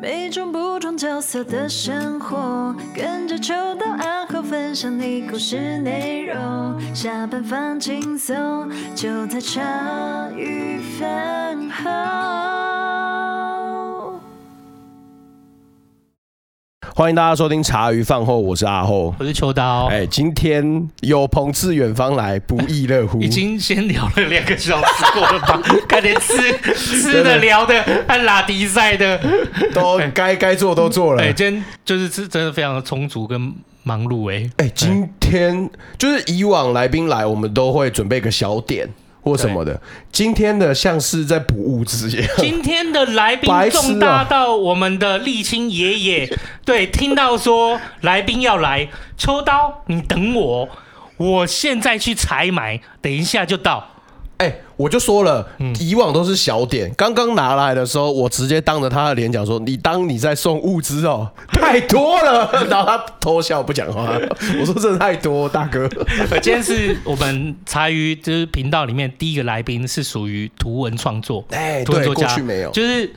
每种不同角色的生活，跟着秋到暗号分享你故事内容。下班放轻松，就在茶余饭后。欢迎大家收听茶余饭后，我是阿厚，我是秋刀。哎，今天有朋自远方来，不亦乐乎？已经先聊了两个小时过了吧？感觉吃 吃的、聊的、还拉迪赛的，都该该做都做了。哎，今天就是是真的非常的充足跟忙碌。哎，哎，今天就是以往来宾来，我们都会准备个小点。或什么的，今天的像是在补物资一样。今天的来宾重大到我们的沥青爷爷，对，听到说来宾要来，秋刀，你等我，我现在去采买，等一下就到。哎、欸，我就说了，以往都是小点。刚刚拿来的时候，我直接当着他的脸讲说：“你当你在送物资哦，太多了。”然后他偷笑不讲话。我说：“真的太多，大哥。”今天是我们茶余就是频道里面第一个来宾，是属于图文创作。哎、欸，对，过去没有，就是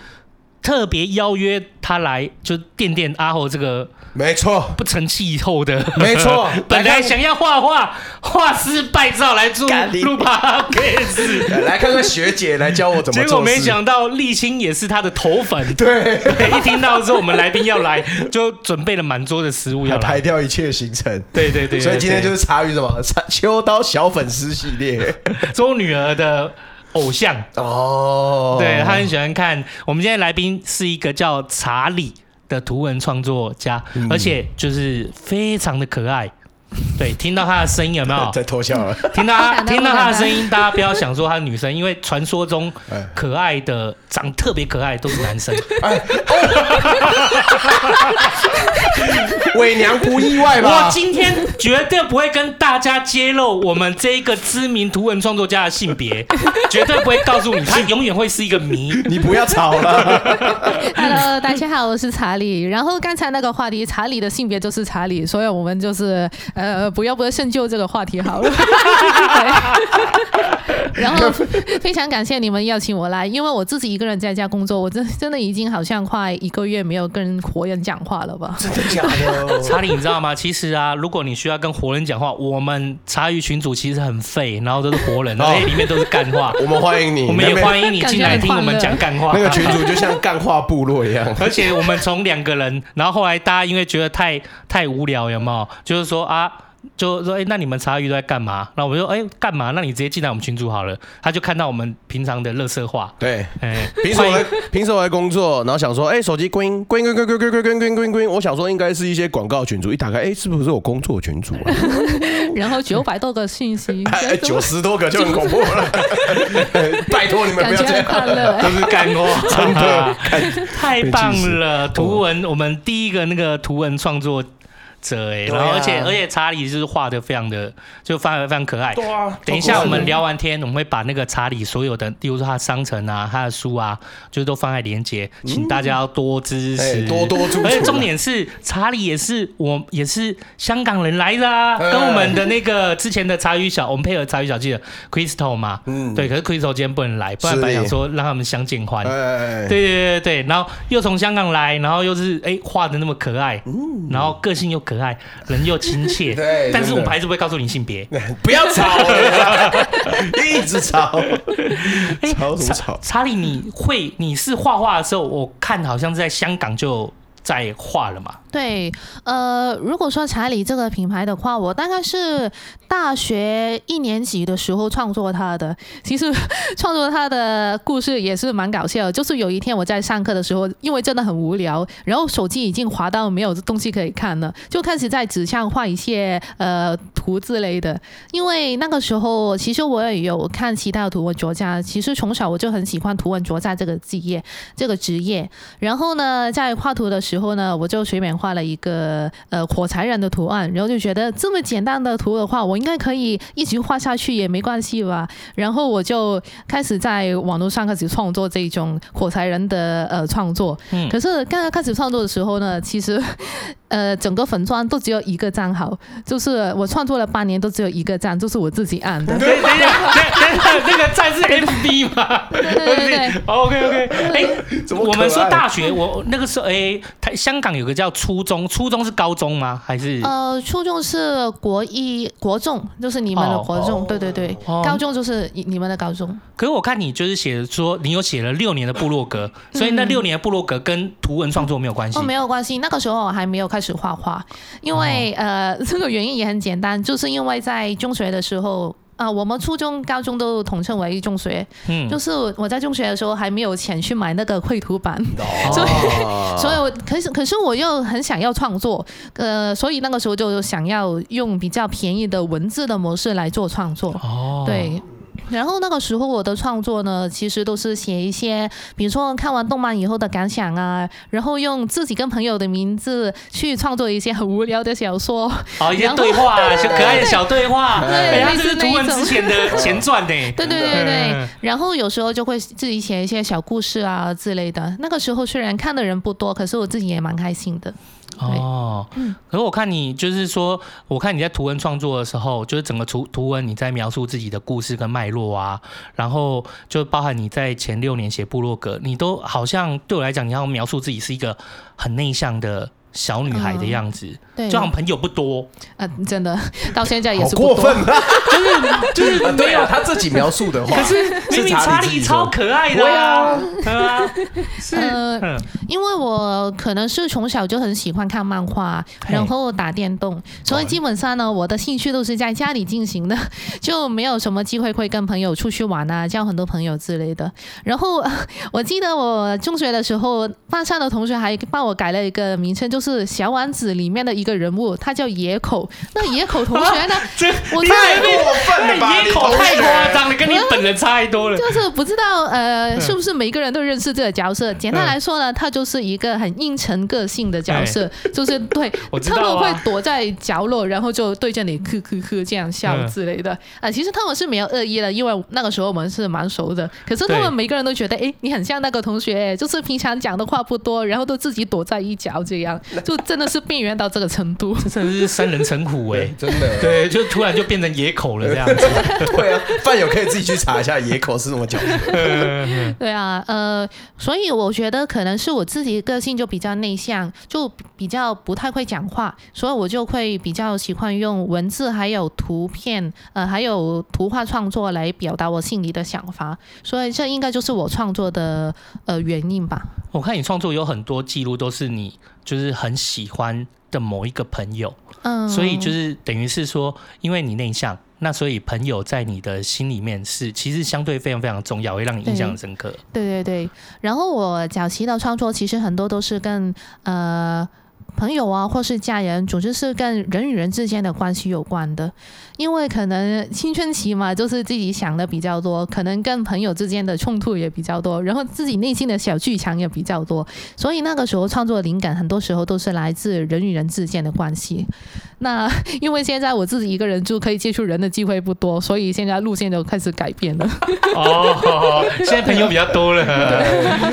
特别邀约他来，就电电阿厚这个。没错，不成气候的。没错，本来想要画画，画师拜照来做录 podcast 来看看学姐来教我怎么做。结果没想到立青也是他的头粉。对，一听到说我们来宾要来，就准备了满桌的食物要，排掉一切行程。对对对，所以今天就是茶余什么秋刀小粉丝系列，做女儿的偶像哦。对，他很喜欢看。我们今天来宾是一个叫查理的图文创作家，而且就是非常的可爱。对，听到他的声音有没有 在偷笑了？听到他 听到他的声音，大家不要想说他是女生，因为传说中 可爱的、长特别可爱都是男生。伪娘不意外吧？我今天绝对不会跟大家揭露我们这一个知名图文创作家的性别，绝对不会告诉你，他永远会是一个谜。你不要吵了。Hello，大家好，我是查理。然后刚才那个话题，查理的性别就是查理，所以我们就是。呃，不要不要深究这个话题好了。然后非常感谢你们邀请我来，因为我自己一个人在家工作，我真真的已经好像快一个月没有跟活人讲话了吧？真的假的？查理，你知道吗？其实啊，如果你需要跟活人讲话，我们茶余群组其实很废，然后都是活人，然后里面都是干话。我们欢迎你，我们也欢迎你进来听我们讲干话。那个群组就像干话部落一样，而且我们从两个人，然后后来大家因为觉得太太无聊，有没有？就是说啊。就说哎、欸，那你们茶余都在干嘛？然后我们说哎，干、欸、嘛？那你直接进来我们群组好了。他就看到我们平常的垃圾话。对，哎、欸，平时我来平时我来工作，然后想说哎、欸，手机归音归音归归归归归归归归归，我想说应该是一些广告群组，一打开哎、欸，是不是我工作群组啊？然后九百多个信息，九十、欸、多个就很恐怖了。拜托你们不要这样，都是干过，真的 太棒了。图文，我们第一个那个图文创作。这哎，然后而且而且查理就是画的非常的就非常非常可爱。对啊。等一下我们聊完天，我们会把那个查理所有的，例如说他的商城啊、他的书啊，就都放在连接，请大家要多支持，多多支持。而且重点是查理也是我也是香港人来的啊，跟我们的那个之前的茶余小，我们配合茶余小记的 Crystal 嘛，嗯，对。可是 Crystal 今天不能来，不然本来想说让他们相见欢。对对对对，然后又从香港来，然后又是哎画的那么可爱，然后个性又。可爱，人又亲切，对，但是我们还是不会告诉你性别，不要吵，一直吵，吵什么吵？查理，你会，你是画画的时候，我看好像是在香港就在画了嘛？对，呃，如果说查理这个品牌的话，我大概是大学一年级的时候创作它的。其实创作它的故事也是蛮搞笑，就是有一天我在上课的时候，因为真的很无聊，然后手机已经滑到没有东西可以看了，就开始在纸上画一些呃图之类的。因为那个时候，其实我也有看其他的图文作家，其实从小我就很喜欢图文作家这个职业，这个职业。然后呢，在画图的时候呢，我就随便。画了一个呃火柴人的图案，然后就觉得这么简单的图的话，我应该可以一直画下去也没关系吧。然后我就开始在网络上开始创作这种火柴人的呃创作。嗯，可是刚刚开始创作的时候呢，其实。呃，整个粉钻都只有一个账号，就是我创作了八年都只有一个账，就是我自己按的。对，等一下，等一下，那个站是 FB 吗？对对对对，OK OK。哎，我们说大学，我我那个时候，哎，他香港有个叫初中，初中是高中吗？还是？呃，初中是国一，国中就是你们的国中，对对对，高中就是你们的高中。可是我看你就是写说，你有写了六年的部落格，所以那六年的部落格跟图文创作没有关系。哦，没有关系，那个时候我还没有开始画画，因为、哦、呃，这个原因也很简单，就是因为在中学的时候啊、呃，我们初中、高中都统称为中学，嗯，就是我在中学的时候还没有钱去买那个绘图板，哦、所以，所以我可是可是我又很想要创作，呃，所以那个时候就想要用比较便宜的文字的模式来做创作，哦，对。然后那个时候我的创作呢，其实都是写一些，比如说看完动漫以后的感想啊，然后用自己跟朋友的名字去创作一些很无聊的小说，哦，一些对话，小可爱的小对话，对，它是图文之前的前传呢，对对对对对。然后有时候就会自己写一些小故事啊之类的。那个时候虽然看的人不多，可是我自己也蛮开心的。哦，可是我看你就是说，我看你在图文创作的时候，就是整个图图文你在描述自己的故事跟脉络啊，然后就包含你在前六年写部落格，你都好像对我来讲，你要描述自己是一个很内向的。小女孩的样子，嗯、对，就好像朋友不多，呃，真的到现在也是，过分了、就是就是没有。他自己描述的话，可是明明查理超可爱的呀，对啊，是，呃，因为我可能是从小就很喜欢看漫画，然后打电动，所以基本上呢，我的兴趣都是在家里进行的，就没有什么机会会跟朋友出去玩啊，交很多朋友之类的。然后我记得我中学的时候，班上的同学还帮我改了一个名称，就。是小丸子里面的一个人物，他叫野口。那野口同学呢？这我太过分了吧！野口太夸张了，跟你本人差太多了。就是不知道呃，是不是每个人都认识这个角色？简单来说呢，他就是一个很阴沉个性的角色，就是对，他们会躲在角落，然后就对着你呵呵呵这样笑之类的。啊，其实他们是没有恶意的，因为那个时候我们是蛮熟的。可是他们每个人都觉得，哎，你很像那个同学，就是平常讲的话不多，然后都自己躲在一角这样。就真的是边缘到这个程度，这 真的是三人成虎哎、欸，真的，对，就突然就变成野口了这样子。对啊，饭友可以自己去查一下野口是什么角色。对啊，呃，所以我觉得可能是我自己个性就比较内向，就比较不太会讲话，所以我就会比较喜欢用文字还有图片，呃，还有图画创作来表达我心里的想法。所以这应该就是我创作的呃原因吧。我看你创作有很多记录都是你。就是很喜欢的某一个朋友，嗯，所以就是等于是说，因为你内向，那所以朋友在你的心里面是其实相对非常非常重要，会让你印象深刻。对对对，然后我早期的创作其实很多都是跟呃。朋友啊，或是家人，总之是跟人与人之间的关系有关的。因为可能青春期嘛，就是自己想的比较多，可能跟朋友之间的冲突也比较多，然后自己内心的小剧场也比较多，所以那个时候创作灵感很多时候都是来自人与人之间的关系。那 因为现在我自己一个人住，可以接触人的机会不多，所以现在路线就开始改变了。哦，现在朋友比较多了。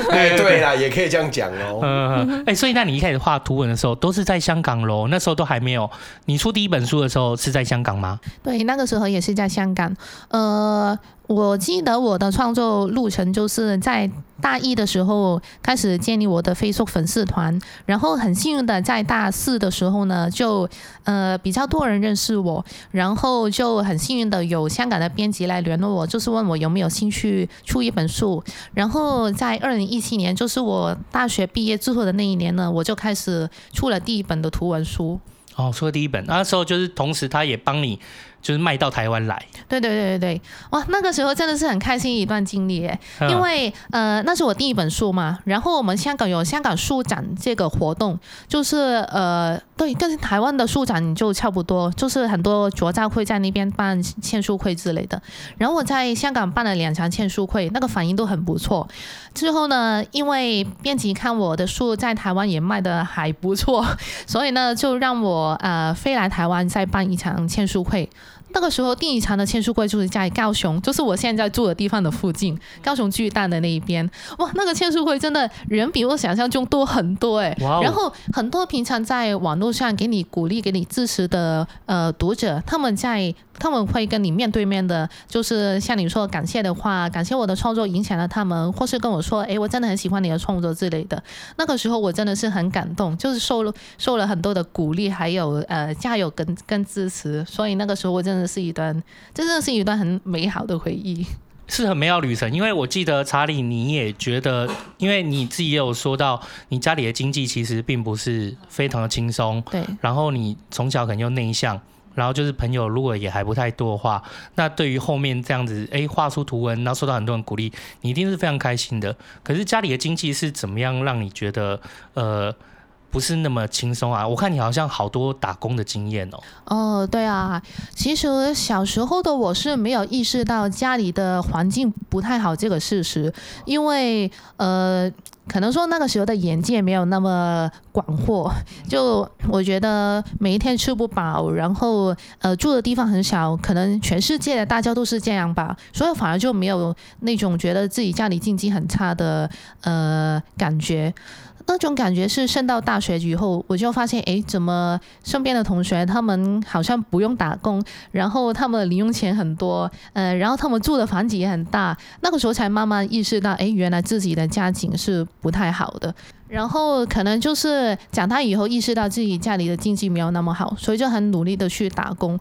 哎，对啦，也可以这样讲哦。嗯，哎，所以那你一开始画图文的时候，都是在香港喽？那时候都还没有，你出第一本书的时候是在香港吗？对，那个时候也是在香港。呃。我记得我的创作路程就是在大一的时候开始建立我的 Facebook 粉丝团，然后很幸运的在大四的时候呢，就呃比较多人认识我，然后就很幸运的有香港的编辑来联络我，就是问我有没有兴趣出一本书，然后在二零一七年，就是我大学毕业之后的那一年呢，我就开始出了第一本的图文书。哦，出了第一本，那时候就是同时他也帮你。就是卖到台湾来，对对对对对，哇，那个时候真的是很开心一段经历耶，因为呃那是我第一本书嘛，然后我们香港有香港书展这个活动，就是呃对，跟台湾的书展就差不多，就是很多作家会在那边办签书会之类的，然后我在香港办了两场签书会，那个反应都很不错。之后呢，因为编辑看我的书在台湾也卖的还不错，所以呢就让我呃飞来台湾再办一场签书会。那个时候第一场的签书会就是在高雄，就是我现在住的地方的附近，高雄巨蛋的那一边。哇，那个签书会真的人比我想象中多很多哎。哇哦。然后很多平常在网络上给你鼓励、给你支持的呃读者，他们在。他们会跟你面对面的，就是像你说感谢的话，感谢我的创作影响了他们，或是跟我说，哎，我真的很喜欢你的创作之类的。那个时候我真的是很感动，就是受了受了很多的鼓励，还有呃加油跟跟支持。所以那个时候我真的是一段，这真的是一段很美好的回忆，是很美好旅程。因为我记得查理，你也觉得，因为你自己也有说到，你家里的经济其实并不是非常的轻松，对。然后你从小可能又内向。然后就是朋友，如果也还不太多的话，那对于后面这样子，哎，画出图文，然后受到很多人鼓励，你一定是非常开心的。可是家里的经济是怎么样让你觉得，呃，不是那么轻松啊？我看你好像好多打工的经验哦。哦，对啊，其实小时候的我是没有意识到家里的环境不太好这个事实，因为呃。可能说那个时候的眼界没有那么广阔，就我觉得每一天吃不饱，然后呃住的地方很小，可能全世界的大家都是这样吧，所以反而就没有那种觉得自己家里经济很差的呃感觉。那种感觉是升到大学以后，我就发现，哎，怎么身边的同学他们好像不用打工，然后他们零用钱很多，呃，然后他们住的房子也很大。那个时候才慢慢意识到，哎，原来自己的家境是不太好的。然后可能就是长大以后意识到自己家里的经济没有那么好，所以就很努力的去打工。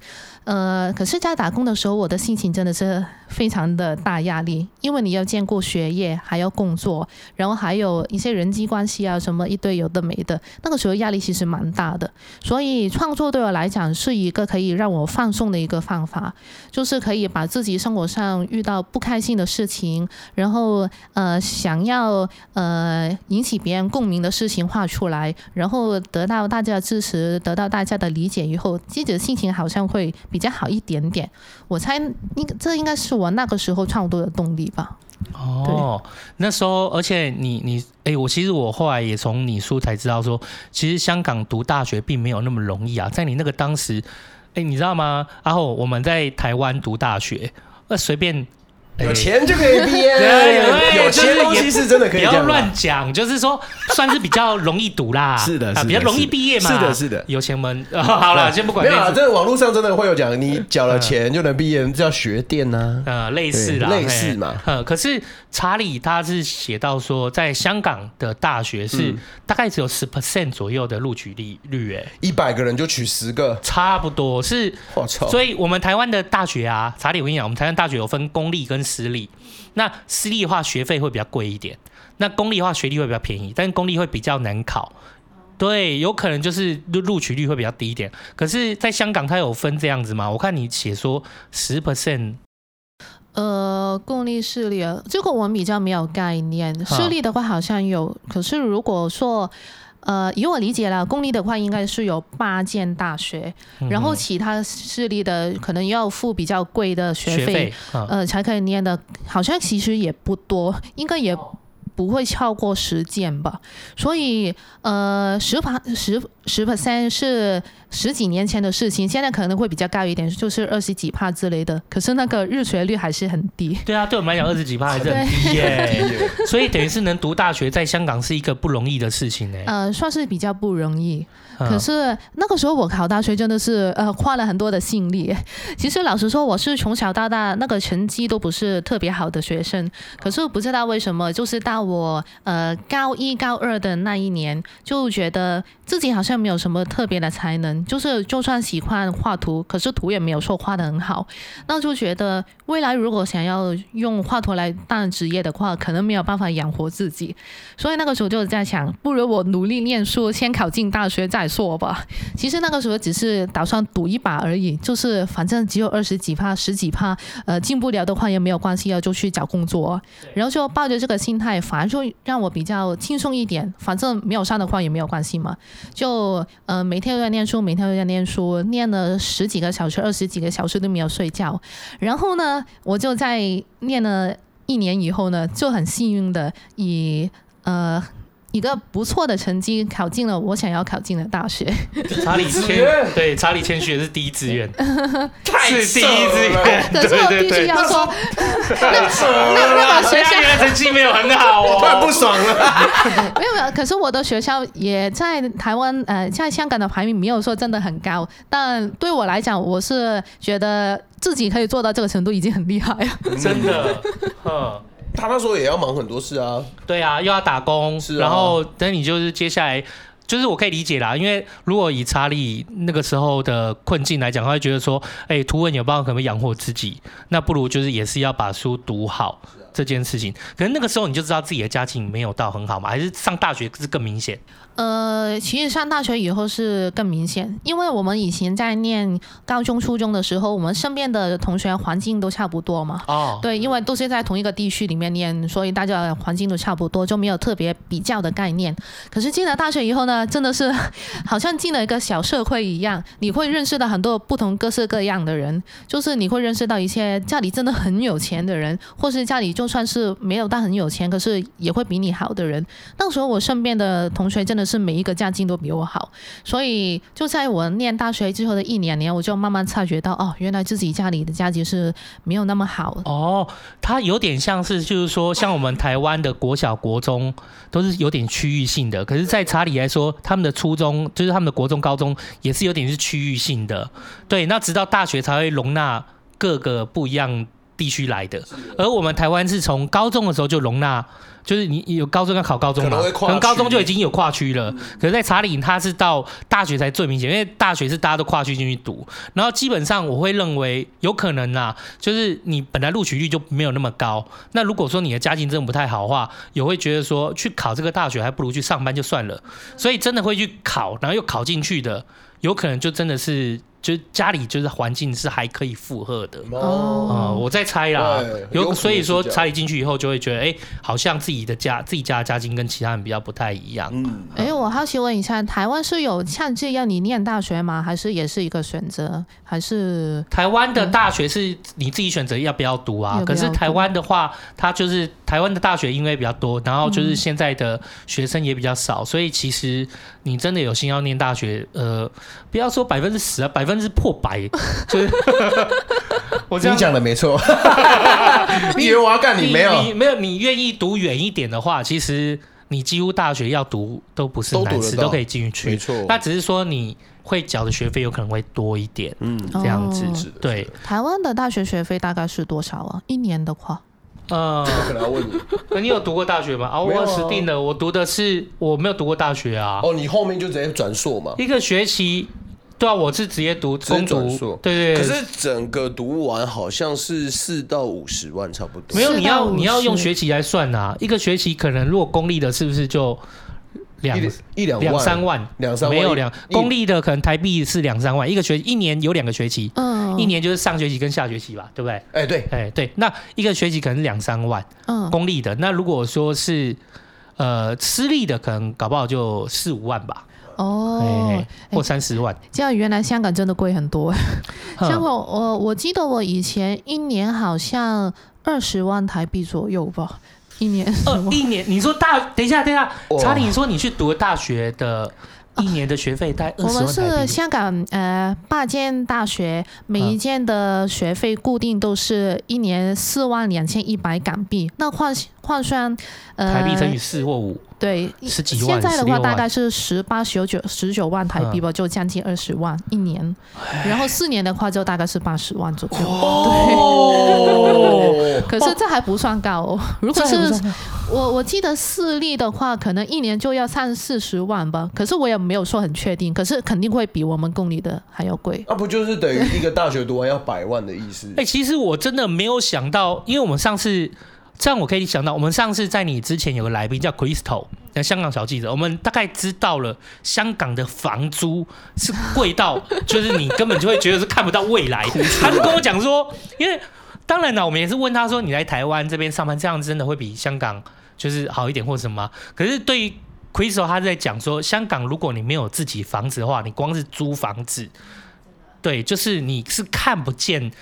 呃，可是，在打工的时候，我的心情真的是非常的大压力，因为你要兼顾学业，还要工作，然后还有一些人际关系啊，什么一堆有的没的。那个时候压力其实蛮大的，所以创作对我来讲是一个可以让我放松的一个方法，就是可以把自己生活上遇到不开心的事情，然后呃想要呃引起别人共鸣的事情画出来，然后得到大家的支持，得到大家的理解以后，自己的心情好像会。比较好一点点，我猜应这应该是我那个时候创作的动力吧。哦，那时候，而且你你哎，我其实我后来也从你书才知道说，其实香港读大学并没有那么容易啊。在你那个当时，哎，你知道吗？然后我们在台湾读大学，那随便。有钱就可以 毕业，对，有钱东西是真的可以。不要乱讲，就是说算是比较容易读啦。是的，比较容易毕业嘛。是的，是的。有钱们，好了，先不管。没有啊，这网络上真的会有讲，你缴了钱就能毕业，这叫学电呐。呃，类似啦，类似嘛。呃，可是查理他是写到说，在香港的大学是大概只有十 percent 左右的录取率率，哎，一百个人就取十个，差不多是。我操！所以我们台湾的大学啊，查理，我跟你讲，我们台湾大学有分公立跟私立，那私立的话学费会比较贵一点，那公立的话学历会比较便宜，但是公立会比较难考，对，有可能就是录录取率会比较低一点。可是，在香港它有分这样子吗？我看你写说十 percent，呃，公立私立这个我们比较没有概念，私立的话好像有，可是如果说。呃，以我理解了，公立的话应该是有八间大学，嗯、然后其他私立的可能要付比较贵的学费，学费哦、呃，才可以念的，好像其实也不多，应该也。不会超过十件吧，所以呃，十趴十十 percent 是十几年前的事情，现在可能会比较高一点，就是二十几帕之类的。可是那个入学率还是很低。对啊，对我们来讲，二十几帕还是很低耶。所以等于是能读大学，在香港是一个不容易的事情呢。呃，算是比较不容易。可是那个时候我考大学真的是呃花了很多的心力。其实老实说，我是从小到大那个成绩都不是特别好的学生，可是不知道为什么，就是到我呃高一高二的那一年，就觉得自己好像没有什么特别的才能，就是就算喜欢画图，可是图也没有说画得很好，那就觉得未来如果想要用画图来当职业的话，可能没有办法养活自己，所以那个时候就在想，不如我努力念书，先考进大学再说吧。其实那个时候只是打算赌一把而已，就是反正只有二十几趴、十几趴，呃，进不了的话也没有关系啊，就去找工作，然后就抱着这个心态，反而就让我比较轻松一点。反正没有上的话也没有关系嘛，就呃每天都在念书，每天都在念书，念了十几个小时、二十几个小时都没有睡觉。然后呢，我就在念了一年以后呢，就很幸运的以呃。一个不错的成绩，考进了我想要考进的大学。查理谦对查理谦学的是第一志愿，是第一志愿。可是我必须要说，那那那个学校原来成绩没有很好哦，太不爽了。没有没有，可是我的学校也在台湾呃，在香港的排名没有说真的很高，但对我来讲，我是觉得自己可以做到这个程度已经很厉害了，真的，嗯。他那时候也要忙很多事啊，对啊，又要打工，是啊，然后等你就是接下来，就是我可以理解啦，因为如果以查理那个时候的困境来讲，他会觉得说，哎，图文有办法可不可以养活自己，那不如就是也是要把书读好这件事情。可能那个时候你就知道自己的家境没有到很好嘛，还是上大学是更明显？呃，其实上大学以后是更明显，因为我们以前在念高中、初中的时候，我们身边的同学环境都差不多嘛。哦。对，因为都是在同一个地区里面念，所以大家环境都差不多，就没有特别比较的概念。可是进了大学以后呢，真的是好像进了一个小社会一样，你会认识到很多不同各式各样的人，就是你会认识到一些家里真的很有钱的人，或是家里就算是没有到很有钱，可是也会比你好的人。那时候我身边的同学真的是每一个家境都比我好，所以就在我念大学之后的一两年，我就慢慢察觉到，哦，原来自己家里的家境是没有那么好。哦，它有点像是，就是说，像我们台湾的国小、国中都是有点区域性的，可是，在查理来说，他们的初中就是他们的国中、高中也是有点是区域性的。对，那直到大学才会容纳各个不一样地区来的，而我们台湾是从高中的时候就容纳。就是你有高中要考高中嘛，可能高中就已经有跨区了。可是，在查理他是到大学才最明显，因为大学是大家都跨区进去读。然后基本上我会认为有可能啊，就是你本来录取率就没有那么高。那如果说你的家境真的不太好的话，也会觉得说去考这个大学还不如去上班就算了。所以真的会去考，然后又考进去的，有可能就真的是。就家里就是环境是还可以负荷的哦、嗯，我在猜啦，有所以说查理进去以后就会觉得，哎、欸，好像自己的家自己家的家境跟其他人比较不太一样。嗯，哎、欸，我好奇问一下，台湾是有像这样你念大学吗？还是也是一个选择？还是台湾的大学是你自己选择要不要读啊？可是台湾的话，它就是台湾的大学因为比较多，然后就是现在的学生也比较少，所以其实你真的有心要念大学，呃，不要说百分之十啊，百分之破百，就是我这样讲的没错。你以为我要干？你没有，你没有，你愿意读远一点的话，其实你几乎大学要读都不是难事，都可以进去。没错，那只是说你。会缴的学费有可能会多一点，嗯，这样子，哦、对。台湾的大学学费大概是多少啊？一年的话，呃，我可能要问你，你有读过大学吗？啊，我死定了，我读的是我没有读过大学啊。哦，你后面就直接转硕嘛？一个学期，对啊，我是直接读攻读，对，对对。可是整个读完好像是四到五十万差不多。没有，你要你要用学期来算啊。一个学期可能如果公立的，是不是就？两一两两三万，两三万没有两公立的可能台币是两三万一个学一年有两个学期，嗯，一年就是上学期跟下学期吧，对不对？哎，对，哎对，那一个学期可能是两三万，嗯，公立的那如果说是呃私立的，可能搞不好就四五万吧，哦，或三十万。这样原来香港真的贵很多，像我我我记得我以前一年好像二十万台币左右吧。一年，呃，一年，你说大，等一下，等一下，查理，你说你去读大学的一年的学费大概二十万台币？我们是香港呃八间大学，每一间的学费固定都是一年四万两千一百港币，那换换算呃台币乘以四或五。对，十几万，现在的话大概是十八、十九、十九万台币吧，就将近二十万一年。然后四年的话就大概是八十万左右。哦，对。可是这还不算高哦。如果是我，我记得私立的话，可能一年就要三四十万吧。可是我也没有说很确定，可是肯定会比我们公立的还要贵。那不就是等于一个大学读完要百万的意思？哎，其实我真的没有想到，因为我们上次。这样我可以想到，我们上次在你之前有个来宾叫 Crystal，香港小记者，我们大概知道了香港的房租是贵到，就是你根本就会觉得是看不到未来。他就跟我讲说，因为当然了，我们也是问他说，你来台湾这边上班，这样真的会比香港就是好一点或什么？可是对于 Crystal，他在讲说，香港如果你没有自己房子的话，你光是租房子，对，就是你是看不见。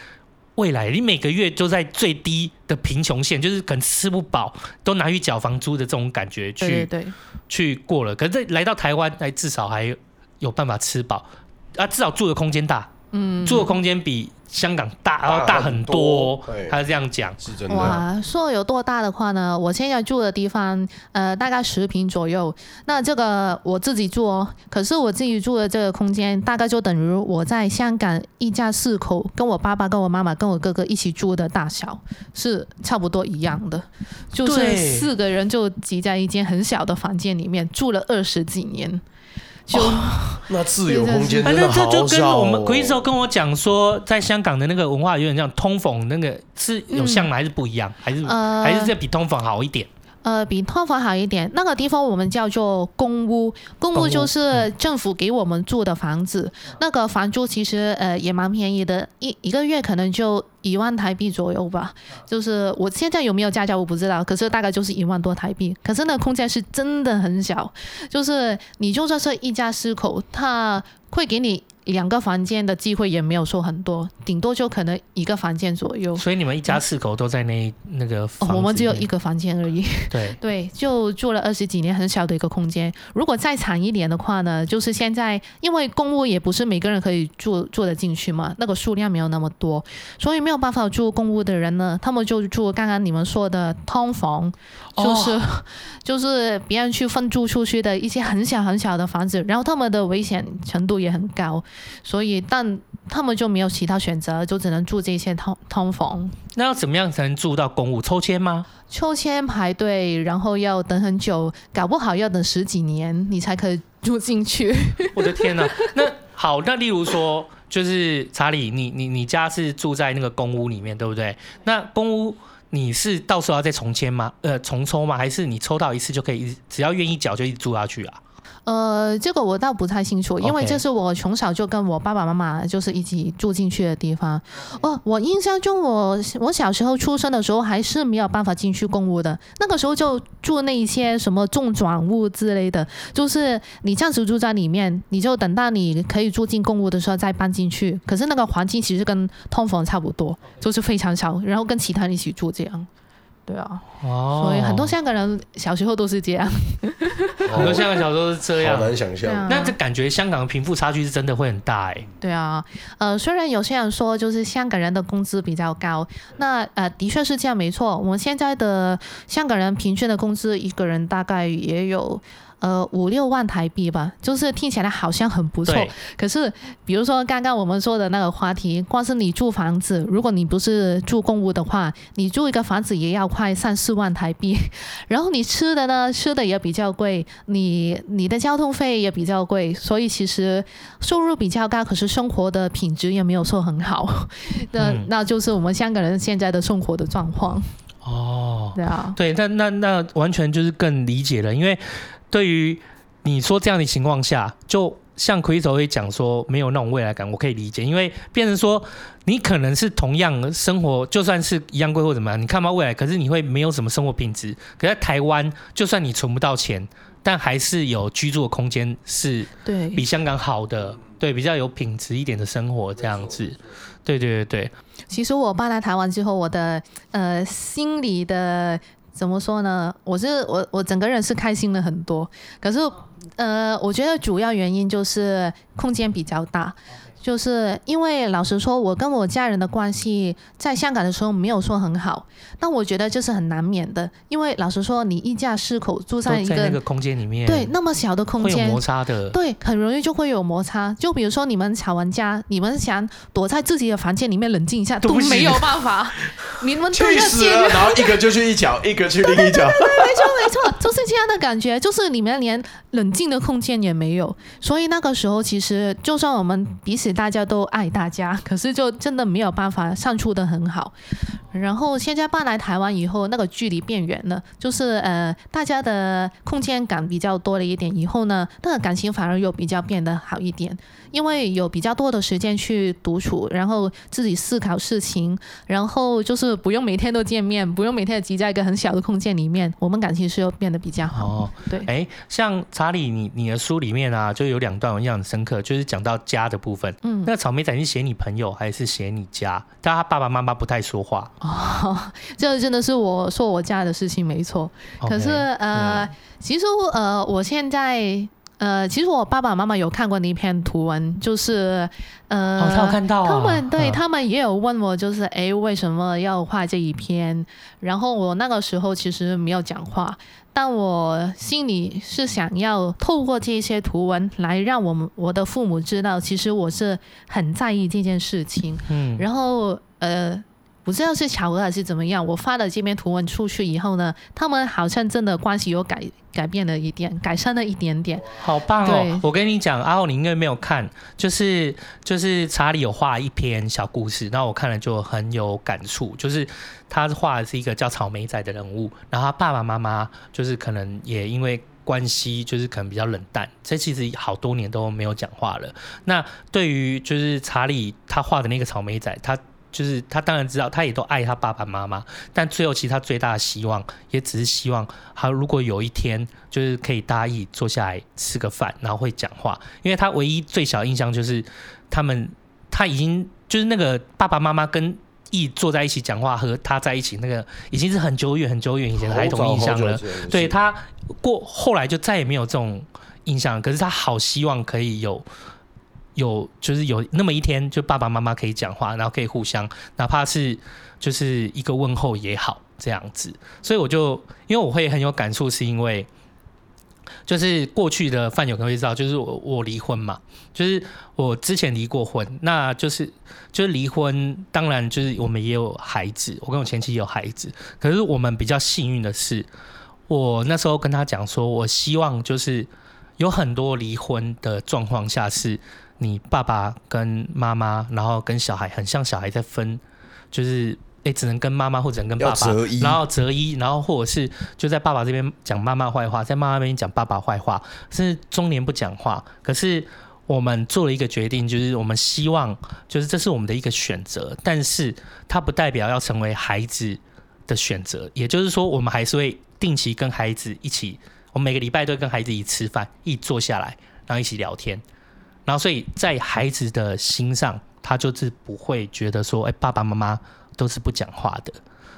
未来，你每个月都在最低的贫穷线，就是可能吃不饱，都拿去缴房租的这种感觉去，对对对，去过了。可是来到台湾，哎，至少还有办法吃饱。啊，至少住的空间大，嗯，住的空间比。香港大，然后大很多，他是这样讲，是真的。哇，说有多大的话呢？我现在住的地方，呃，大概十平左右。那这个我自己住哦，可是我自己住的这个空间，大概就等于我在香港一家四口，跟我爸爸、跟我妈妈、跟我哥哥一起住的大小是差不多一样的，就是四个人就挤在一间很小的房间里面住了二十几年。就、哦、那自由空间真的好少、哦。反正这就跟我们 Crystal 跟我讲说，在香港的那个文化有点像通房，那个是有像还是不一样？嗯、还是、呃、还是这比通房好一点？呃，比通房好一点。那个地方我们叫做公屋，公屋就是政府给我们住的房子。嗯、那个房租其实呃也蛮便宜的，一一个月可能就一万台币左右吧。就是我现在有没有加价我不知道，可是大概就是一万多台币。可是那空间是真的很小，就是你就算是一家四口，他会给你。两个房间的机会也没有说很多，顶多就可能一个房间左右。所以你们一家四口都在那那个房？哦，我们只有一个房间而已。对 对，就住了二十几年，很小的一个空间。如果再长一点的话呢，就是现在因为公屋也不是每个人可以住住得进去嘛，那个数量没有那么多，所以没有办法住公屋的人呢，他们就住刚刚你们说的通房，就是、哦、就是别人去分租出去的一些很小很小的房子，然后他们的危险程度也很高。所以，但他们就没有其他选择，就只能住这些通通房。那要怎么样才能住到公屋？抽签吗？抽签排队，然后要等很久，搞不好要等十几年，你才可以住进去。我的天哪！那好，那例如说，就是查理，你你你家是住在那个公屋里面，对不对？那公屋你是到时候要再重签吗？呃，重抽吗？还是你抽到一次就可以，只要愿意缴就一直住下去啊？呃，这个我倒不太清楚，因为这是我从小就跟我爸爸妈妈就是一起住进去的地方。哦，我印象中我我小时候出生的时候还是没有办法进去公屋的，那个时候就住那一些什么中转屋之类的，就是你暂时住在里面，你就等到你可以住进公屋的时候再搬进去。可是那个环境其实跟通房差不多，就是非常小，然后跟其他人一起住这样。对啊，哦，所以很多香港人小时候都是这样，很多香港小时候是这样，好难想象。那这感觉香港的贫富差距是真的会很大哎。对啊，呃，虽然有些人说就是香港人的工资比较高，那呃的确是这样没错。我们现在的香港人平均的工资一个人大概也有。呃，五六万台币吧，就是听起来好像很不错。可是，比如说刚刚我们说的那个话题，光是你住房子，如果你不是住公屋的话，你住一个房子也要快三四万台币。然后你吃的呢，吃的也比较贵，你你的交通费也比较贵，所以其实收入比较高，可是生活的品质也没有说很好。那、嗯、那就是我们香港人现在的生活的状况。哦，对啊，对，那那那完全就是更理解了，因为。对于你说这样的情况下，就像 Crystal 会讲说没有那种未来感，我可以理解，因为变成说你可能是同样生活，就算是一样贵或怎么样，你看不到未来，可是你会没有什么生活品质。可在台湾，就算你存不到钱，但还是有居住的空间，是对比香港好的，对，对比较有品质一点的生活这样子。对对对对。其实我搬来台湾之后，我的呃心里的。怎么说呢？我是我我整个人是开心了很多，可是呃，我觉得主要原因就是空间比较大。就是因为老实说，我跟我家人的关系在香港的时候没有说很好，但我觉得这是很难免的。因为老实说，你一家四口住在一个那个空间里面，对，那么小的空间有摩擦的，对，很容易就会有摩擦。就比如说你们吵完架，你们想躲在自己的房间里面冷静一下都没有办法，你们都要见了，然后一个就去一脚，一个去另一脚，对，没错没错，就是这样的感觉，就是你们连冷静的空间也没有。所以那个时候，其实就算我们彼此。大家都爱大家，可是就真的没有办法相处的很好。然后现在搬来台湾以后，那个距离变远了，就是呃，大家的空间感比较多了一点。以后呢，那个感情反而又比较变得好一点，因为有比较多的时间去独处，然后自己思考事情，然后就是不用每天都见面，不用每天挤在一个很小的空间里面，我们感情是又变得比较好。哦，对，哎，像查理，你你的书里面啊，就有两段我印象很深刻，就是讲到家的部分。嗯，那草莓仔是写你朋友还是写你家？但他爸爸妈妈不太说话。哦，这真的是我说我家的事情没错。可是呃，嗯、其实呃，我现在。呃，其实我爸爸妈妈有看过那篇图文，就是呃，哦、他有看到、啊、他们对、嗯、他们也有问我，就是哎，为什么要画这一篇？然后我那个时候其实没有讲话，但我心里是想要透过这些图文来让我们我的父母知道，其实我是很在意这件事情。嗯，然后呃。不知道是巧合还是怎么样，我发了这篇图文出去以后呢，他们好像真的关系有改改变了一点，改善了一点点。好棒哦！我跟你讲，阿浩，你应该没有看，就是就是查理有画一篇小故事，那我看了就很有感触，就是他画的是一个叫草莓仔的人物，然后他爸爸妈妈就是可能也因为关系就是可能比较冷淡，这其实好多年都没有讲话了。那对于就是查理他画的那个草莓仔，他。就是他当然知道，他也都爱他爸爸妈妈，但最后其实他最大的希望，也只是希望他如果有一天就是可以大家一起坐下来吃个饭，然后会讲话。因为他唯一最小印象就是他们他已经就是那个爸爸妈妈跟一坐在一起讲话和他在一起那个已经是很久远很久远以前的孩童印象了。对，他过后来就再也没有这种印象，可是他好希望可以有。有就是有那么一天，就爸爸妈妈可以讲话，然后可以互相，哪怕是就是一个问候也好，这样子。所以我就因为我会很有感触，是因为就是过去的饭友可能会知道，就是我我离婚嘛，就是我之前离过婚，那就是就是离婚，当然就是我们也有孩子，我跟我前妻有孩子，可是我们比较幸运的是，我那时候跟他讲说，我希望就是有很多离婚的状况下是。你爸爸跟妈妈，然后跟小孩很像小孩在分，就是诶、欸，只能跟妈妈或者能跟爸爸，然后择一，然后或者是就在爸爸这边讲妈妈坏话，在妈妈那边讲爸爸坏话，甚至中年不讲话。可是我们做了一个决定，就是我们希望，就是这是我们的一个选择，但是它不代表要成为孩子的选择。也就是说，我们还是会定期跟孩子一起，我们每个礼拜都会跟孩子一起吃饭，一起坐下来，然后一起聊天。然后，所以在孩子的心上，他就是不会觉得说，哎，爸爸妈妈都是不讲话的。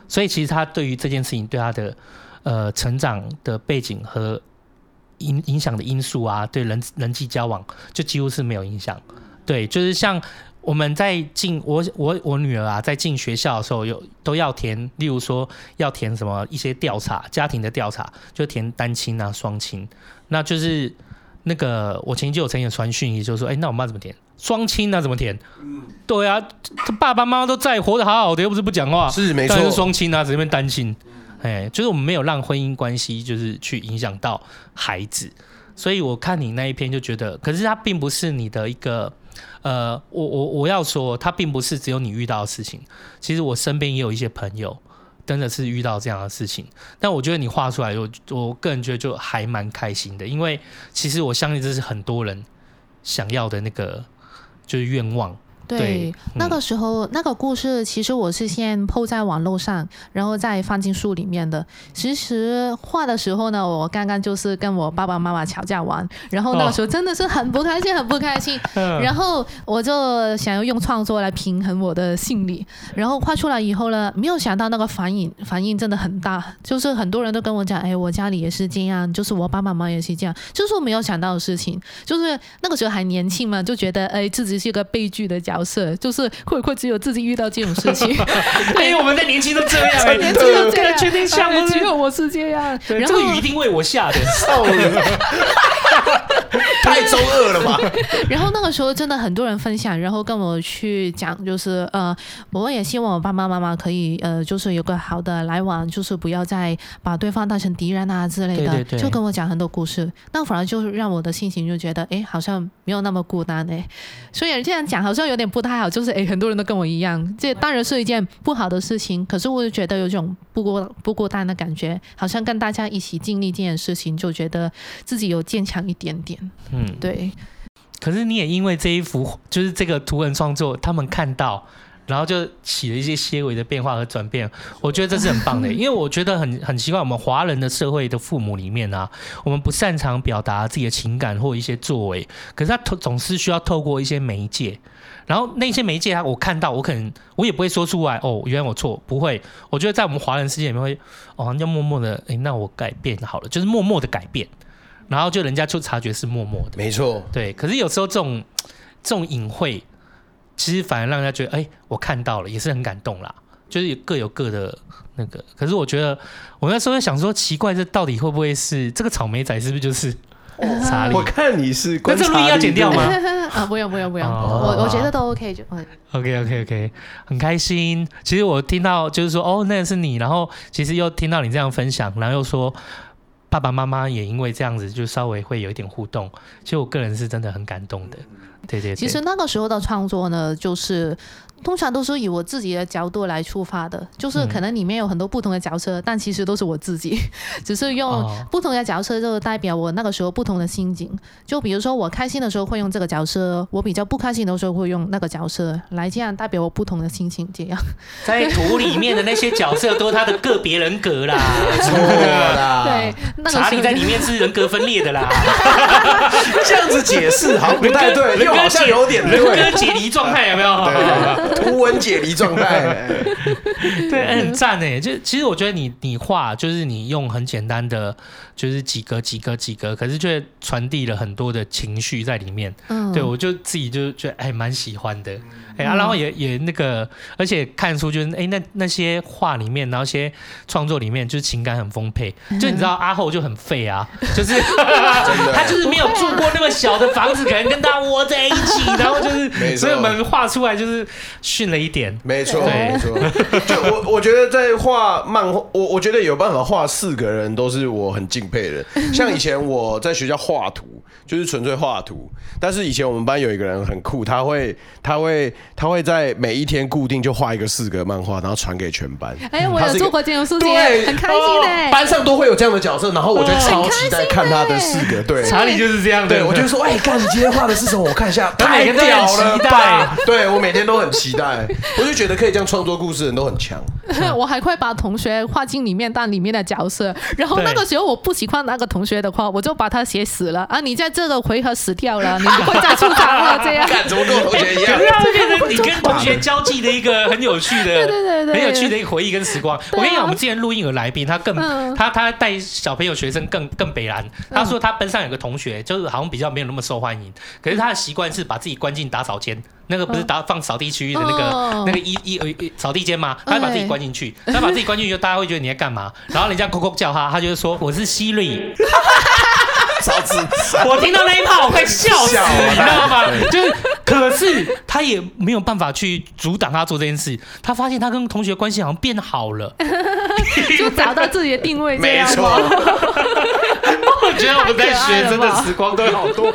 所以，其实他对于这件事情，对他的呃成长的背景和影影响的因素啊，对人人际交往，就几乎是没有影响。对，就是像我们在进我我我女儿啊，在进学校的时候，有都要填，例如说要填什么一些调查，家庭的调查，就填单亲啊、双亲，那就是。那个我前期就有曾经传讯，也就是说，哎、欸，那我妈怎么填？双亲那怎么填？嗯，对啊，他爸爸妈妈都在，活得好好的，又不是不讲话，是没错。是双亲啊，只是边单亲，哎、欸，就是我们没有让婚姻关系就是去影响到孩子，所以我看你那一篇就觉得，可是它并不是你的一个，呃，我我我要说，它并不是只有你遇到的事情，其实我身边也有一些朋友。真的是遇到这样的事情，但我觉得你画出来，我我个人觉得就还蛮开心的，因为其实我相信这是很多人想要的那个就是愿望。对，那个时候那个故事，其实我是先 po 在网络上，然后再放进书里面的。其实画的时候呢，我刚刚就是跟我爸爸妈妈吵架完，然后那个时候真的是很不开心，很不开心。哦、然后我就想要用创作来平衡我的心理，然后画出来以后呢，没有想到那个反应反应真的很大，就是很多人都跟我讲，哎，我家里也是这样，就是我爸爸妈妈也是这样，就是我没有想到的事情，就是那个时候还年轻嘛，就觉得哎自己是一个悲剧的角。是，就是会会只有自己遇到这种事情，因 为我们在年轻都这样，年轻都这样，确定像只有我是这样。这个雨一定为我下的，太中二了吧？然后那个时候真的很多人分享，然后跟我去讲，就是呃，我也希望我爸爸妈妈可以呃，就是有个好的来往，就是不要再把对方当成敌人啊之类的，对对对，就跟我讲很多故事。那反而就是让我的心情就觉得，哎，好像没有那么孤单哎。所以这样讲好像有点。不太好，就是哎，很多人都跟我一样，这当然是一件不好的事情。可是我就觉得有种不孤不孤单的感觉，好像跟大家一起经历这件事情，就觉得自己有坚强一点点。嗯，对。可是你也因为这一幅，就是这个图文创作，他们看到，然后就起了一些些微的变化和转变。我觉得这是很棒的，因为我觉得很很奇怪，我们华人的社会的父母里面啊，我们不擅长表达自己的情感或一些作为，可是他总是需要透过一些媒介。然后那些媒介，他我看到，我可能我也不会说出来。哦，原来我错，不会。我觉得在我们华人世界里面会，哦，要默默的，哎，那我改变好了，就是默默的改变。然后就人家就察觉是默默的，没错，对。可是有时候这种这种隐晦，其实反而让人家觉得，哎，我看到了，也是很感动啦。就是各有各的那个。可是我觉得，我那时候在想说，奇怪，这到底会不会是这个草莓仔？是不是就是？查理，我看你是，那这录音要剪掉吗？啊，不用不用不用，我我觉得都 OK 就 OK OK OK，很开心。其实我听到就是说，哦，那个是你，然后其实又听到你这样分享，然后又说爸爸妈妈也因为这样子就稍微会有一点互动，其实我个人是真的很感动的。对对对，其实那个时候的创作呢，就是。通常都是以我自己的角度来出发的，就是可能里面有很多不同的角色，嗯、但其实都是我自己，只是用不同的角色就代表我那个时候不同的心境。就比如说我开心的时候会用这个角色，我比较不开心的时候会用那个角色来这样代表我不同的心情。这样，在图里面的那些角色都是他的个别人格啦，错啦。对，那个 查理在里面是人格分裂的啦。这样子解释好像不太对，又好像有点人格解离状态，有没有？对 图文解离状态，对，很赞诶。就其实我觉得你你画就是你用很简单的，就是几格几格几格，可是却传递了很多的情绪在里面。嗯，对我就自己就觉得哎蛮喜欢的。哎啊，然后也也那个，而且看出就是哎那那些画里面，然后一些创作里面就是情感很丰沛。就你知道阿后就很废啊，就是 他就是没有住过那么小的房子，可能跟他窝在一起，然后就是，所以我们画出来就是逊了一点。没错，没错。就我我觉得在画漫画，我我觉得有办法画四个人都是我很敬佩的。像以前我在学校画图，就是纯粹画图，但是以前我们班有一个人很酷，他会他会。他会在每一天固定就画一个四格漫画，然后传给全班。哎，我有做过这种事情，很开心的。班上都会有这样的角色，然后我就超期待看他的四格。对，查理就是这样。对，我就说，哎，干，你今天画的是什么？我看一下。太屌了！对，对我每天都很期待。我就觉得可以这样创作故事的人都很强。我还会把同学画进里面当里面的角色，然后那个时候我不喜欢那个同学的话，我就把他写死了啊！你在这个回合死掉了，你不会再出场了。这样。干，怎么跟我同学一样？你跟同学交际的一个很有趣的、对对对，很有趣的一个回忆跟时光。我跟你讲，我们之前录音有来宾，他更他他带小朋友学生更更北蓝。他说他班上有个同学，就是好像比较没有那么受欢迎，可是他的习惯是把自己关进打扫间，那个不是打放扫地区域的那个那个一一呃扫地间吗？他会把自己关进去，他把自己关进去，就大家会觉得你在干嘛？然后人家 Coco 叫他，他就说我是 Siri。超自我听到那一炮，我快笑死，你知道吗？就是，可是他也没有办法去阻挡他做这件事。他发现他跟同学关系好像变好了，就找到自己的定位，没错。我觉得我们在学生的时光都有好多，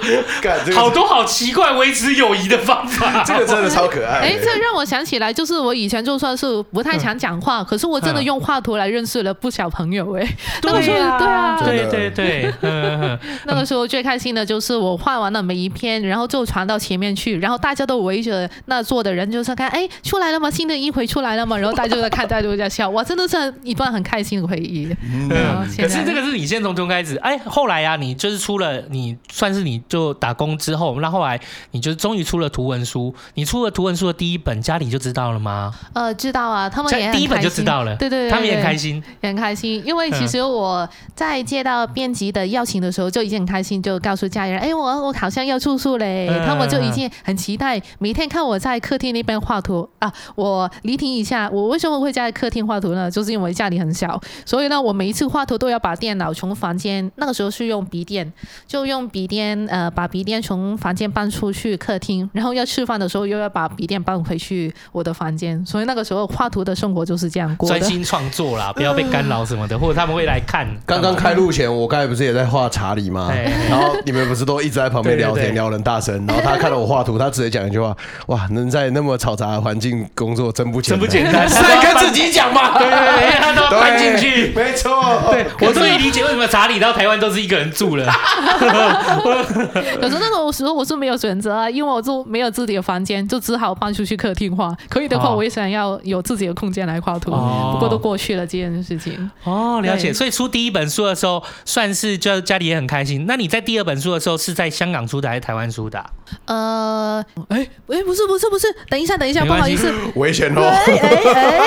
好多好奇怪维持友谊的方法。这个真的超可爱。哎，这让我想起来，就是我以前就算是不太想讲话，可是我真的用画图来认识了不少朋友。哎，那个时候，对啊，对对对，那个时候最开心的就是我画完了每一篇，然后就传到前面去，然后大家都围着那坐的人，就是看，哎，出来了吗？新的一回出来了吗？然后大家都在看，大家都在笑，哇，真的是一段很开心的回忆。嗯，可是这个是你先从中开始，哎，后来啊，你就是出了，你算是你就打工之后，那后来你就终于出了图文书。你出了图文书的第一本，家里就知道了吗？呃，知道啊，他们也第一本就知道了，对对对，他们也很开心，也很开心，因为其实我在接到编辑的邀请的时候就已经很开心，就告诉家人，哎，我我好像要出书嘞，嗯、他们就已经很期待，每天看我在客厅那边画图啊。我离题一下，我为什么会在客厅画图呢？就是因为家里很小，所以呢，我每一次画图都要把电脑从房间，那个时候是用笔电，就用笔电呃把笔电从房间搬出去客厅，然后要吃饭的时候又要把笔电搬回去我的房间，所以那个时候画图的生活就是这样过的。专心创作啦，不要被干扰什么的，嗯、或者他们会来看。刚刚开录前，我刚才不是也在画查理吗，然后你们不是都一直在旁边聊天，聊人大声，然后他看到我画图，他直接讲一句话：哇，能在那么嘈杂的环境工作真不简单，真不简单，是在跟自己讲嘛？对 对对，他都要搬进去，没错。对，我终于理解为什么查理到台湾都是一个人住了。可是那个时候我是没有选择啊，因为我就没有自己的房间，就只好搬出去客厅画。可以的话，我也想要有自己的空间来画图，不过都过去了这件事情。哦，了解。所以出第一本书的时候，算是就家里也很开心。那你在第二本书的时候是在香港出的还是台湾出的啊？呃，哎，哎，不是，不是，不是，等一下，等一下，不好意思，危险哦。哎哎，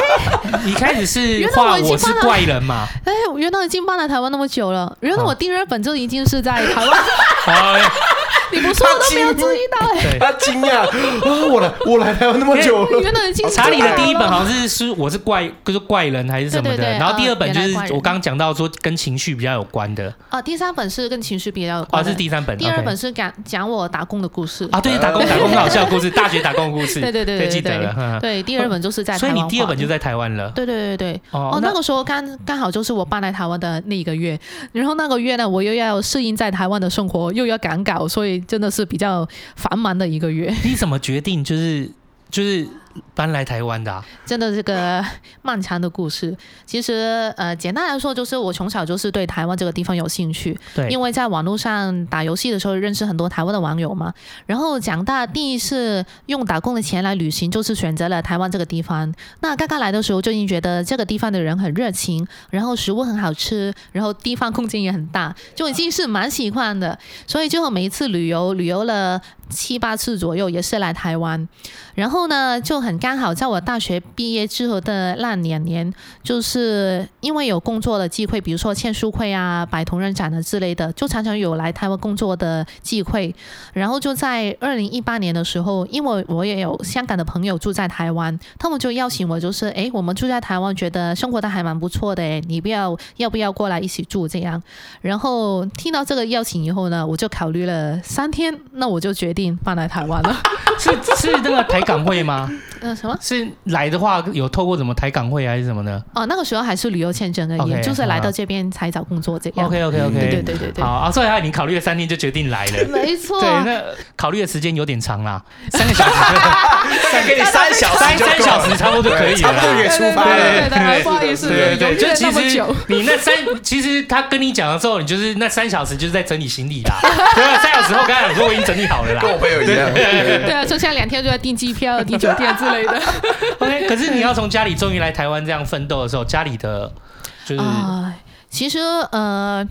你开始是画我是怪人嘛？哎，原来已经搬来台湾那么久了，原来我订日本就已经是在台湾。你不说我都没有注意到哎，他惊讶啊！我来我来台湾那么久。了，原来已经查理的第一本好像是是我是怪就是怪人还是什么的，然后第二本就是我刚刚讲到说跟情绪比较有关的。哦，第三本是跟情绪比较有关，哦，是第三本，第二本是讲讲我打工的故事。啊，对，打工打工搞笑故事，大学打工的故事，对对对对，记得了。对，第二本就是在，所以你第二本就在台湾了。对对对对，哦，那个时候刚刚好就是我搬来台湾的那一个月，然后那个月呢，我又要适应在台湾的生活，又要赶稿，所以真的是比较。繁忙的一个月，你怎么决定就是就是搬来台湾的啊？真的这个 漫长的故事，其实呃简单来说就是我从小就是对台湾这个地方有兴趣，对，因为在网络上打游戏的时候认识很多台湾的网友嘛，然后长大第一次用打工的钱来旅行，就是选择了台湾这个地方。那刚刚来的时候就已经觉得这个地方的人很热情，然后食物很好吃，然后地方空间也很大，就已经是蛮喜欢的，所以就每一次旅游旅游了。七八次左右也是来台湾，然后呢就很刚好在我大学毕业之后的那两年，就是因为有工作的机会，比如说签书会啊、摆同人展的之类的，就常常有来台湾工作的机会。然后就在二零一八年的时候，因为我也有香港的朋友住在台湾，他们就邀请我，就是哎，我们住在台湾，觉得生活的还蛮不错的，哎，你不要要不要过来一起住这样？然后听到这个邀请以后呢，我就考虑了三天，那我就决定。定搬来台湾了，是是那个台港会吗？呃，什么？是来的话有透过什么台港会还是什么的？哦，那个时候还是旅游签证而已，okay, 就是来到这边才找工作这样。OK OK OK，对对对对对。好啊，所以他已经考虑了三天就决定来了。没错。对，那考虑的时间有点长啦，三个小时。再给你三小时，三三小时差不多就可以了，差不多出发了。对对对，不好意思，对对，就其实你那三，其实他跟你讲的时候，你就是那三小时就是在整理行李啦。对啊，三小时后刚才我说我已经整理好了啦，跟我朋友一样。对啊，剩下两天就要订机票、订酒店之类的。OK，可是你要从家里终于来台湾这样奋斗的时候，家里的就是。Uh 其实，呃，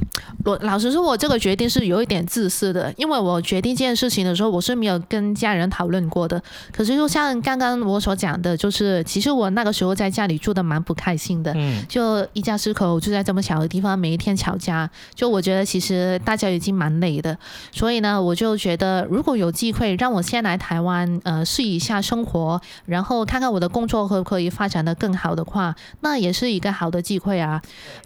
我老实说，我这个决定是有一点自私的，因为我决定这件事情的时候，我是没有跟家人讨论过的。可是，就像刚刚我所讲的，就是其实我那个时候在家里住的蛮不开心的，嗯，就一家四口住在这么小的地方，每一天吵架，就我觉得其实大家已经蛮累的。所以呢，我就觉得如果有机会让我先来台湾，呃，试一下生活，然后看看我的工作可不可以发展的更好的话，那也是一个好的机会啊。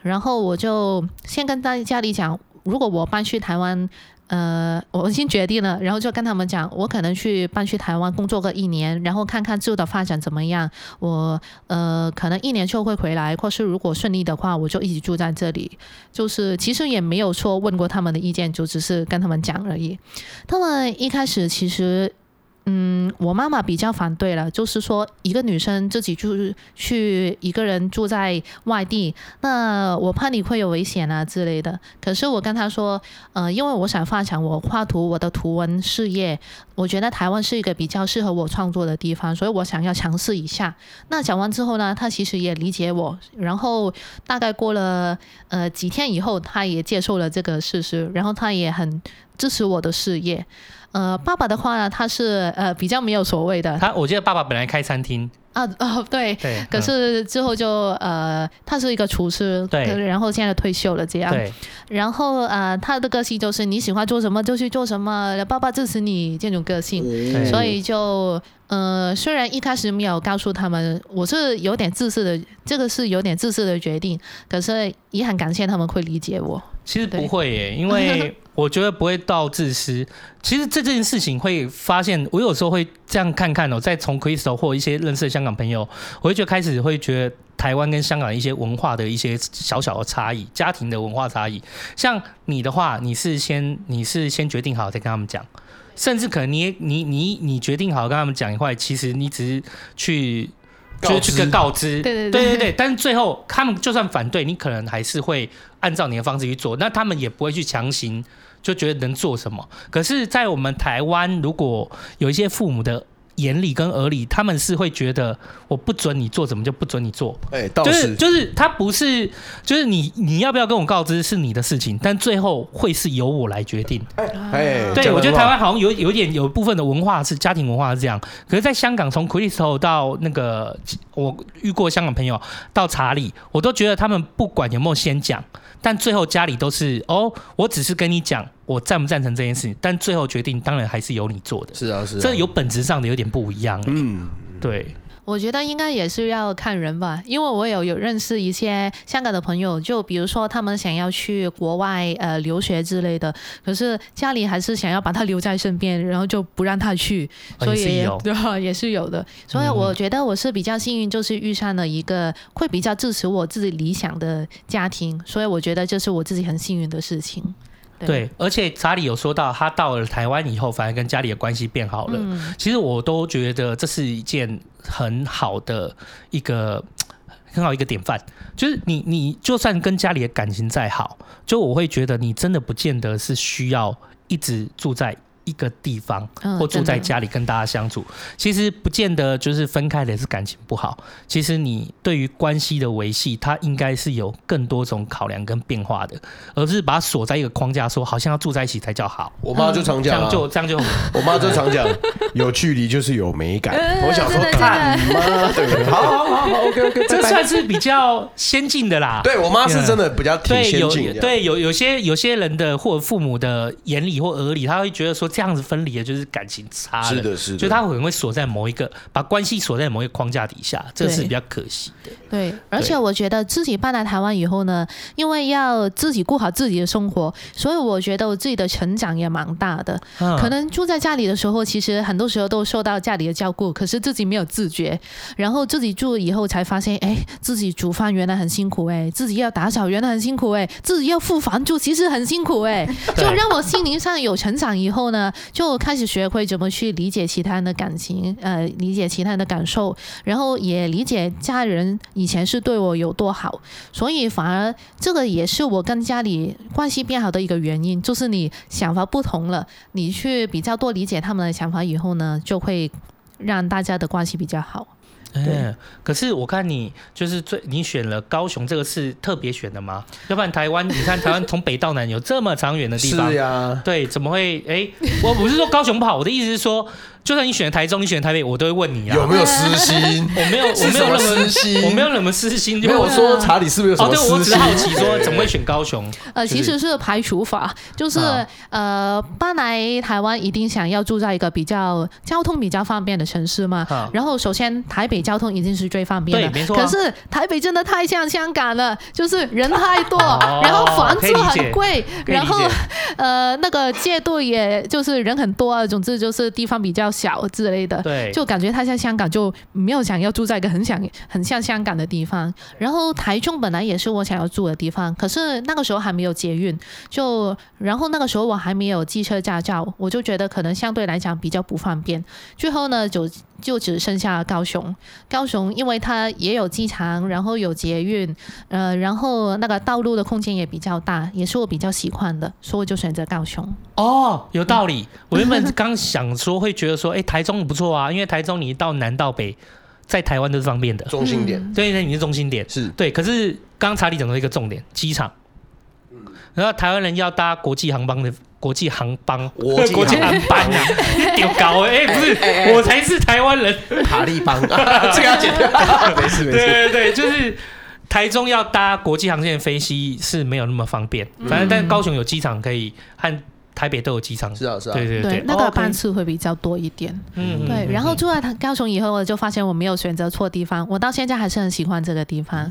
然后我就。就先跟大家里讲，如果我搬去台湾，呃，我已经决定了，然后就跟他们讲，我可能去搬去台湾工作个一年，然后看看之后的发展怎么样。我呃，可能一年就会回来，或是如果顺利的话，我就一直住在这里。就是其实也没有说问过他们的意见，就只是跟他们讲而已。他们一开始其实。嗯，我妈妈比较反对了，就是说一个女生自己就是去一个人住在外地，那我怕你会有危险啊之类的。可是我跟她说，呃，因为我想发展我画图我的图文事业，我觉得台湾是一个比较适合我创作的地方，所以我想要尝试一下。那讲完之后呢，她其实也理解我，然后大概过了呃几天以后，她也接受了这个事实，然后她也很支持我的事业。呃，爸爸的话呢，他是呃比较没有所谓的。他我记得爸爸本来开餐厅啊，哦对，对，可是之后就呃，他是一个厨师，对，然后现在退休了这样。对，然后呃，他的个性就是你喜欢做什么就去做什么，爸爸支持你这种个性，所以就呃，虽然一开始没有告诉他们我是有点自私的，这个是有点自私的决定，可是也很感谢他们会理解我。其实不会耶，因为。我觉得不会到自私。其实这件事情会发现，我有时候会这样看看哦，再从 Crystal 或一些认识的香港朋友，我会觉得开始会觉得台湾跟香港一些文化的一些小小的差异，家庭的文化差异。像你的话，你是先你是先决定好再跟他们讲，甚至可能你你你你决定好跟他们讲一块，其实你只是去。就是去跟告知，对对对对对对，但是最后他们就算反对，你可能还是会按照你的方式去做，那他们也不会去强行就觉得能做什么。可是，在我们台湾，如果有一些父母的。眼里跟耳里，他们是会觉得我不准你做，怎么就不准你做？哎、欸，就是就是他不是，就是你你要不要跟我告知是你的事情，但最后会是由我来决定。哎、欸，对，我觉得台湾好像有有点有部分的文化是家庭文化是这样，可是，在香港从 Crystal 到那个我遇过香港朋友到查理，我都觉得他们不管有没有先讲。但最后家里都是哦，我只是跟你讲我赞不赞成这件事情，但最后决定当然还是由你做的。是啊，是啊，这有本质上的有点不一样。嗯，对。我觉得应该也是要看人吧，因为我有有认识一些香港的朋友，就比如说他们想要去国外呃留学之类的，可是家里还是想要把他留在身边，然后就不让他去，所以也 对也是有的。所以我觉得我是比较幸运，就是遇上了一个会比较支持我自己理想的家庭，所以我觉得这是我自己很幸运的事情。对，而且查理有说到，他到了台湾以后，反而跟家里的关系变好了。嗯。其实我都觉得这是一件很好的一个 很好一个典范。就是你，你就算跟家里的感情再好，就我会觉得你真的不见得是需要一直住在。一个地方，或住在家里跟大家相处，其实不见得就是分开的是感情不好。其实你对于关系的维系，它应该是有更多种考量跟变化的，而不是把它锁在一个框架，说好像要住在一起才叫好。我妈就常讲，这样就这样就，我妈就常讲，有距离就是有美感。我想说，看妈，对，好好好好，OK OK，这算是比较先进的啦。对我妈是真的比较挺先进的。对，有有些有些人的或父母的眼里或耳里，他会觉得说。这样子分离的就是感情差了，是的，是的，就他可能会锁在某一个，把关系锁在某一个框架底下，这是比较可惜的。对，而且我觉得自己搬来台湾以后呢，因为要自己过好自己的生活，所以我觉得我自己的成长也蛮大的。可能住在家里的时候，其实很多时候都受到家里的照顾，可是自己没有自觉，然后自己住以后才发现，哎，自己煮饭原来很辛苦，哎，自己要打扫原来很辛苦，哎，自己要付房租其实很辛苦，哎，就让我心灵上有成长以后呢。就开始学会怎么去理解其他人的感情，呃，理解其他人的感受，然后也理解家人以前是对我有多好，所以反而这个也是我跟家里关系变好的一个原因，就是你想法不同了，你去比较多理解他们的想法以后呢，就会让大家的关系比较好。对、欸，可是我看你就是最，你选了高雄这个是特别选的吗？要不然台湾，你看台湾从北到南有这么长远的地方，是呀，对，怎么会？哎、欸，我不是说高雄不好，我的意思是说。就算你选台中，你选台北，我都会问你啊，有没有私心？我没有，我没有任何私心，我没有什么私心。没有说查理是不是有什么私心？哦，对，我只是好奇说怎么会选高雄？呃，其实是排除法，就是呃搬来台湾一定想要住在一个比较交通比较方便的城市嘛。然后首先台北交通一定是最方便的，对，没错。可是台北真的太像香港了，就是人太多，然后房子很贵，然后呃那个借度也就是人很多，总之就是地方比较小之类的，对，就感觉他像香港，就没有想要住在一个很想很像香港的地方。然后台中本来也是我想要住的地方，可是那个时候还没有捷运，就然后那个时候我还没有机车驾照，我就觉得可能相对来讲比较不方便。最后呢，就就只剩下高雄。高雄因为它也有机场，然后有捷运，呃，然后那个道路的空间也比较大，也是我比较喜欢的，所以我就选择高雄。哦，有道理。我原本刚想说会觉得说，哎，台中不错啊，因为台中你到南到北，在台湾都是方便的，中心点。对对，你是中心点，是对。可是刚查理讲到一个重点，机场。然后台湾人要搭国际航班的国际航班，国际航班。啊，丢搞哎，不是，我才是台湾人，塔利班，这个要剪掉，没事没事。对对对，就是台中要搭国际航线飞机是没有那么方便，反正但高雄有机场可以和。台北都有机场。是啊，是啊。对对对，那个班次会比较多一点。嗯，对。然后住在高雄以后，我就发现我没有选择错地方，我到现在还是很喜欢这个地方。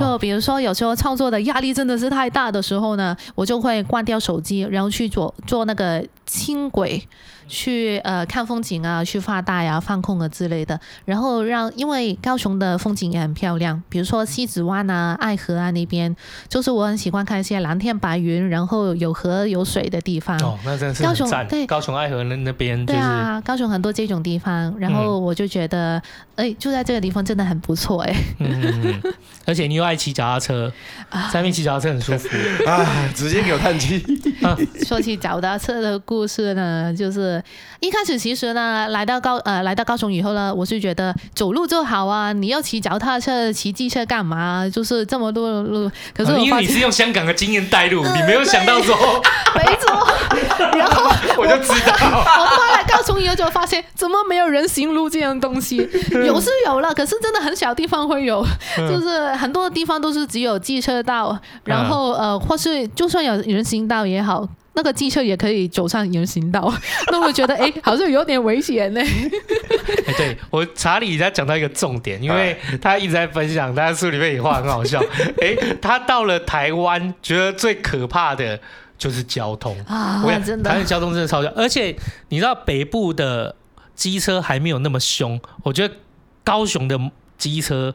就比如说，有时候创作的压力真的是太大的时候呢，我就会关掉手机，然后去做做那个轻轨。去呃看风景啊，去发呆呀、啊、放空啊之类的，然后让因为高雄的风景也很漂亮，比如说西子湾啊、爱河啊那边，就是我很喜欢看一些蓝天白云，然后有河有水的地方。哦，那真的是高雄对高雄爱河那那边、就是。对啊，高雄很多这种地方，然后我就觉得，哎、嗯，住在这个地方真的很不错哎。嗯，而且你又爱骑脚踏车，在那边骑脚踏车很舒服 啊，直接给我叹气。说起脚踏车的故事呢，就是。一开始其实呢，来到高呃来到高雄以后呢，我是觉得走路就好啊，你要骑脚踏车、骑机车干嘛？就是这么多路。可是我、啊、因为你是用香港的经验带路，呃、你没有想到说，没错。然后我就知道，我后 来高雄以后就发现，怎么没有人行路这样东西？有是有了，可是真的很小地方会有，就是很多的地方都是只有机车道，然后呃，或是就算有人行道也好。那个机车也可以走上人行道，那我觉得哎、欸，好像有点危险呢。哎，对我查理在讲到一个重点，因为他一直在分享，他书里面也话很好笑。哎，他到了台湾，觉得最可怕的就是交通啊，真的，台湾交通真的超级，而且你知道北部的机车还没有那么凶，我觉得高雄的。机车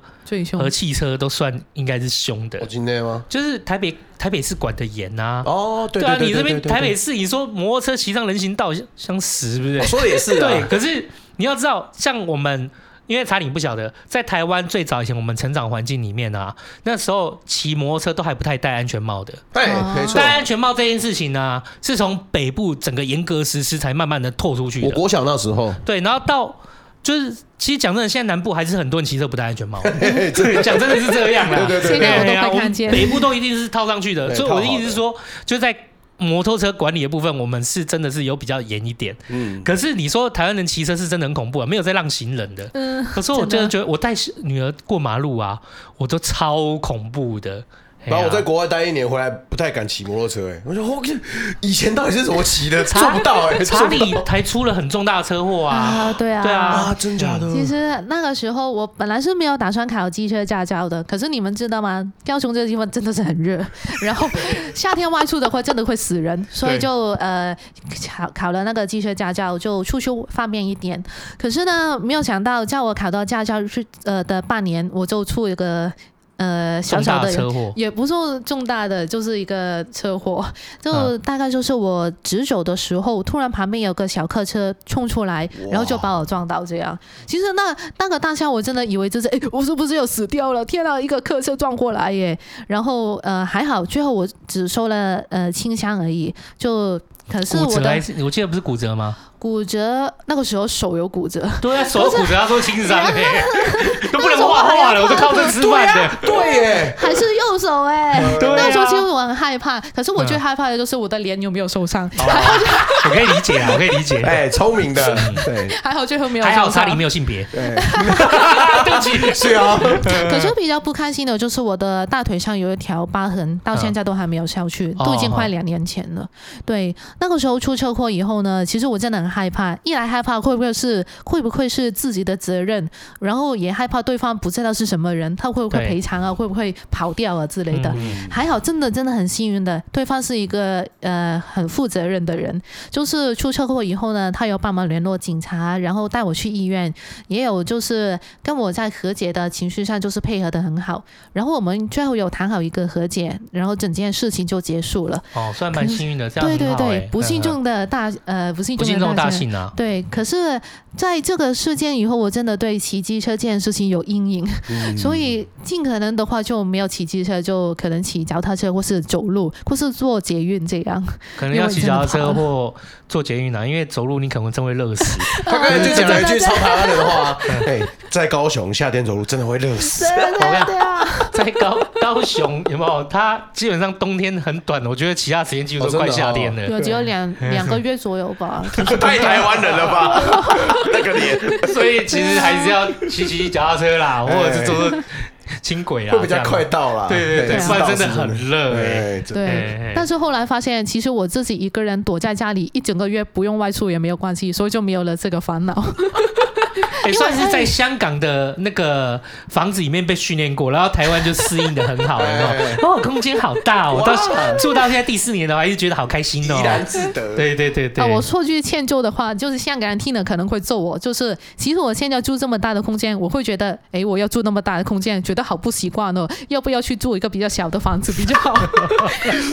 和汽车都算应该是凶的，我今天吗？就是台北台北市管的严呐。哦，对啊，你这边台北市，你说摩托车骑上人行道像死，是不是？说的也是。对，可是你要知道，像我们，因为查理不晓得，在台湾最早以前，我们成长环境里面啊，那时候骑摩托车都还不太戴安全帽的。对，没错。戴安全帽这件事情呢，是从北部整个严格实施才慢慢的拓出去的。我国小那时候。对，然后到。就是，其实讲真的，现在南部还是很多人骑车不戴安全帽。对，讲真的是这样的。对对对，现在我都会看见。北部都一定是套上去的，所以我的意思是说，就在摩托车管理的部分，我们是真的是有比较严一点。嗯。可是你说台湾人骑车是真的很恐怖啊，没有在让行人的。嗯。可是我真的觉得，我带女儿过马路啊，我都超恐怖的。然后我在国外待一年回来，不太敢骑摩托车。哎，我说我以前到底是怎么骑的？做不到哎。查理还出了很重大的车祸啊！啊，对啊，对啊，啊，真假的？其实那个时候我本来是没有打算考机车驾照的。可是你们知道吗？高雄这个地方真的是很热，然后夏天外出的话真的会死人，所以就呃考考了那个机车驾照，就出去方便一点。可是呢，没有想到叫我考到驾照去呃的半年，我就出一个。呃，小小的车祸也不是重大的，就是一个车祸，就大概就是我直走的时候，突然旁边有个小客车冲出来，然后就把我撞到这样。其实那那个当下我真的以为就是，哎，我是不是又死掉了？天哪，一个客车撞过来耶！然后呃还好，最后我只受了呃轻伤而已，就。可是我的，我记得不是骨折吗？骨折那个时候手有骨折，对啊，手骨折，他说轻伤哎，都不能画画了，我都靠这吃饭的，对耶，还是右手哎，那时候其实我很害怕，可是我最害怕的就是我的脸有没有受伤，我可以理解啊，我可以理解，哎，聪明的，对，还好最后没有，还好查理没有性别，对，对不起，是啊，可是比较不开心的就是我的大腿上有一条疤痕，到现在都还没有消去，都已经快两年前了，对。那个时候出车祸以后呢，其实我真的很害怕。一来害怕会不会是会不会是自己的责任，然后也害怕对方不知道是什么人，他会不会赔偿啊，会不会跑掉啊之类的。嗯、还好，真的真的很幸运的，对方是一个呃很负责任的人。就是出车祸以后呢，他有帮忙联络警察，然后带我去医院，也有就是跟我在和解的情绪上就是配合的很好。然后我们最后有谈好一个和解，然后整件事情就结束了。哦，算蛮幸运的，这样、欸、对对对。不幸中的大呃，不幸中的大幸啊。对，可是在这个事件以后，我真的对骑机车这件事情有阴影，嗯、所以尽可能的话就没有骑机车，就可能骑脚踏车或是走路，或是坐捷运这样。可能要骑脚踏车或坐捷运啊，因为走路你可能真会热死。他刚才就讲了一句超台湾的话：“ 哎，在高雄夏天走路真的会热死。”对啊，在高高雄有没有？他基本上冬天很短，我觉得其他时间几乎都快夏天了。有只有两 两个月左右吧。太台湾人了吧？那个脸，所以其实还是要骑骑脚踏车啦，或者是坐坐轻轨啊，会比较快到啦。对对对，不然真的很热哎。对，但是后来发现，其实我自己一个人躲在家里一整个月不用外出也没有关系，所以就没有了这个烦恼。也算是在香港的那个房子里面被训练过，然后台湾就适应的很好，哦，空间好大哦，到住到现在第四年的话，还是觉得好开心哦，怡然自得。对对对对。我说句歉疚的话，就是香港人听了可能会揍我，就是其实我现在住这么大的空间，我会觉得，哎，我要住那么大的空间，觉得好不习惯哦，要不要去住一个比较小的房子比较好？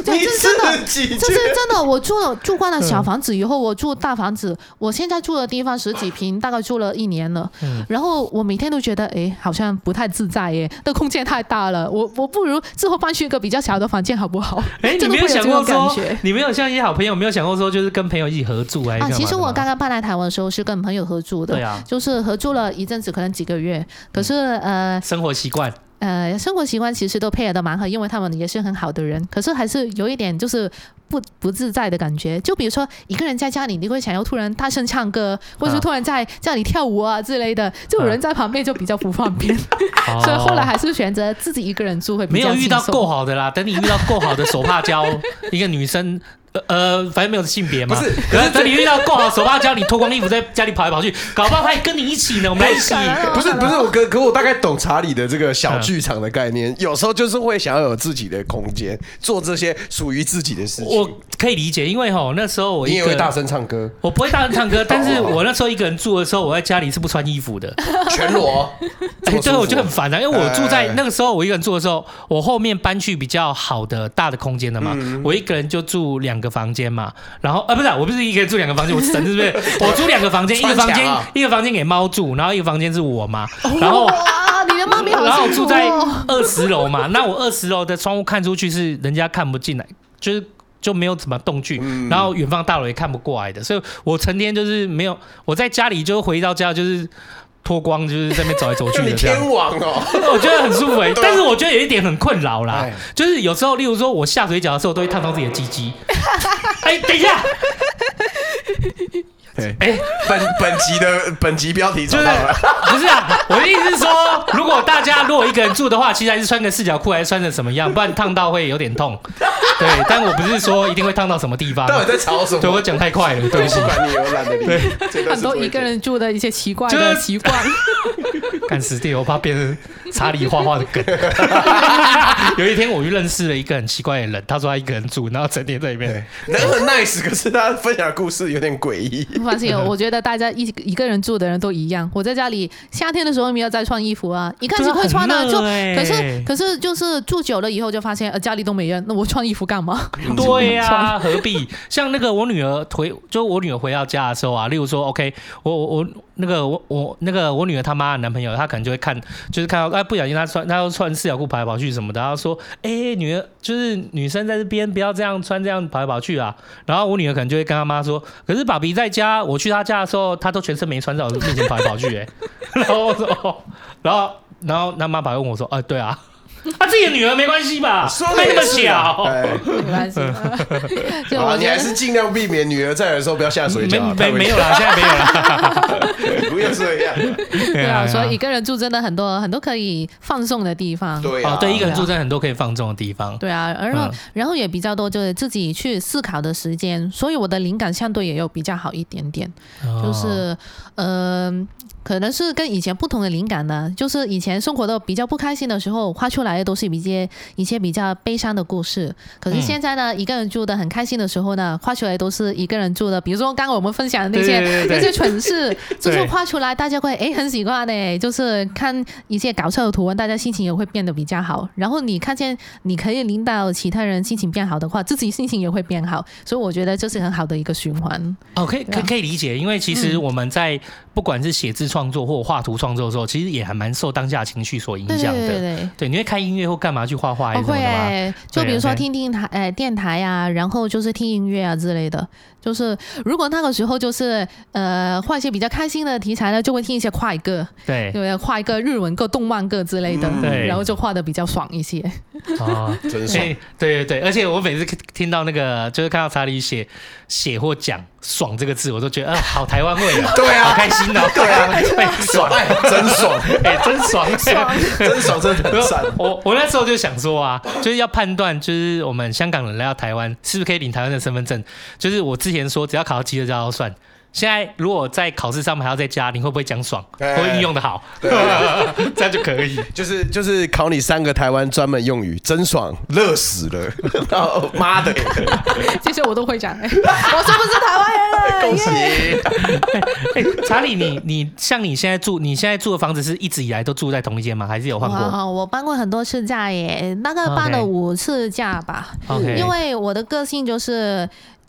对，这是真的，这是真的。我住了住惯了小房子以后，我住大房子，我现在住的地方十几平，大概住了一年了。嗯，然后我每天都觉得，哎，好像不太自在耶，那空间太大了，我我不如之后搬去一个比较小的房间，好不好？哎，你没有想过说，你没有像一些好朋友，没有想过说，就是跟朋友一起合住哎？啊，其实我刚刚搬来台湾的时候是跟朋友合住的，对啊，就是合住了一阵子，可能几个月，可是呃，生活习惯。呃，生活习惯其实都配合的蛮好，因为他们也是很好的人。可是还是有一点就是不不自在的感觉。就比如说一个人在家里，你会想要突然大声唱歌，或者是突然在家里跳舞啊之类的，就有人在旁边就比较不方便。啊、所以后来还是选择自己一个人住会比较。没有遇到够好的啦，等你遇到够好的手帕交 一个女生。呃，反正没有性别嘛。不是，可是等你遇到够好手帕交，你脱光衣服在家里跑来跑去，搞不好他也跟你一起呢。我们来一起。不是不是，我可可我大概懂查理的这个小剧场的概念，有时候就是会想要有自己的空间，做这些属于自己的事情。我可以理解，因为吼那时候我也会大声唱歌，我不会大声唱歌，但是我那时候一个人住的时候，我在家里是不穿衣服的，全裸。哎，对，我就很烦啊，因为我住在那个时候，我一个人住的时候，我后面搬去比较好的大的空间的嘛，我一个人就住两个房间嘛。然后啊，不是，我不是一个人住两个房间，我神是不是？我租两个房间，一个房间一个房间给猫住，然后一个房间是我嘛。然后哇，你的猫咪好，然后我住在二十楼嘛，那我二十楼的窗户看出去是人家看不进来，就是就没有怎么动静，然后远方大楼也看不过来的，所以我成天就是没有，我在家里就回到家就是。脱光就是在那边走来走去的，天王哦，我觉得很舒服 哎。但是我觉得有一点很困扰啦，就是有时候，例如说我下水饺的时候，都会烫到自己的鸡鸡。哎，等一下，哎，本本集的本集标题就是不是啊？我的意思是说，如果大家如果一个人住的话，其实还是穿个四角裤，还是穿成什么样？不然烫到会有点痛。对，但我不是说一定会烫到什么地方。到底在吵什么？对，我讲太快了，对不起。管你有懒得理。对，很多一个人住的一些奇怪的习惯。干死定，我怕变成查理画画的梗。有一天，我就认识了一个很奇怪的人，他说他一个人住，然后整天在里面。人很 nice，可是他分享的故事有点诡异。不放心，我觉得大家一一个人住的人都一样。我在家里夏天的时候没有再穿衣服啊，一开始会穿的，就可是可是就是住久了以后就发现，呃，家里都没人，那我穿衣服干嘛？对呀、啊，何必？像那个我女儿回，就我女儿回到家的时候啊，例如说，OK，我我我那个我我那个我女儿她妈的男朋友，他可能就会看，就是看到哎不小心她穿，她要穿四角裤跑来跑去什么的，然后说，哎、女儿就是女生在这边不要这样穿，这样跑来跑去啊。然后我女儿可能就会跟她妈说，可是爸比在家，我去她家的时候，她都全身没穿，在我面前跑来跑去、欸，然后我说，然后然后他妈爸问我说，哎、啊，对啊。他 自己的女儿没关系吧？说那么小，没关系。就你还是尽量避免女儿在的时候不要下水没没没有啦，现在没有啦。不要这样。对啊，所以一个人住真的很多很多可以放松的地方。对啊，对，一个人住真的很多可以放松的地方。对啊，然后然后也比较多就是自己去思考的时间，所以我的灵感相对也有比较好一点点。就是嗯。可能是跟以前不同的灵感呢，就是以前生活的比较不开心的时候，画出来的都是一些一些比较悲伤的故事。可是现在呢，嗯、一个人住的很开心的时候呢，画出来都是一个人住的，比如说刚刚我们分享的那些对对对对那些蠢事，就是画出来大家会哎很喜欢呢，就是看一些搞笑的图文，大家心情也会变得比较好。然后你看见你可以领导其他人心情变好的话，自己心情也会变好。所以我觉得这是很好的一个循环。哦，可以可可以理解，因为其实我们在不管是写字创创作或画图创作的时候，其实也还蛮受当下情绪所影响的。对对对，对，你会开音乐或干嘛去画画？会，就比如说听听台，呃，电台啊，然后就是听音乐啊之类的。就是如果那个时候就是呃画一些比较开心的题材呢，就会听一些快歌，对，对，画一个日文歌、动漫歌之类的，对，然后就画的比较爽一些。哦，真爽。对对对，而且我每次听到那个，就是看到查理写写或讲“爽”这个字，我都觉得啊，好台湾味啊，对啊，好开心哦，对啊，爽，真爽，哎，真爽，真爽，真的很爽。我我那时候就想说啊，就是要判断，就是我们香港人来到台湾，是不是可以领台湾的身份证？就是我之前说，只要考到基测就要算。现在如果在考试上面还要再加，你会不会讲爽？会运用的好，这样就可以。就是就是考你三个台湾专门用语，真爽，乐死了，妈的！这些我都会讲。我是不是台湾人了？恭喜！哎，查理，你你像你现在住，你现在住的房子是一直以来都住在同一间吗？还是有换过？哦，我搬过很多次家耶，大概搬了五次家吧。因为我的个性就是。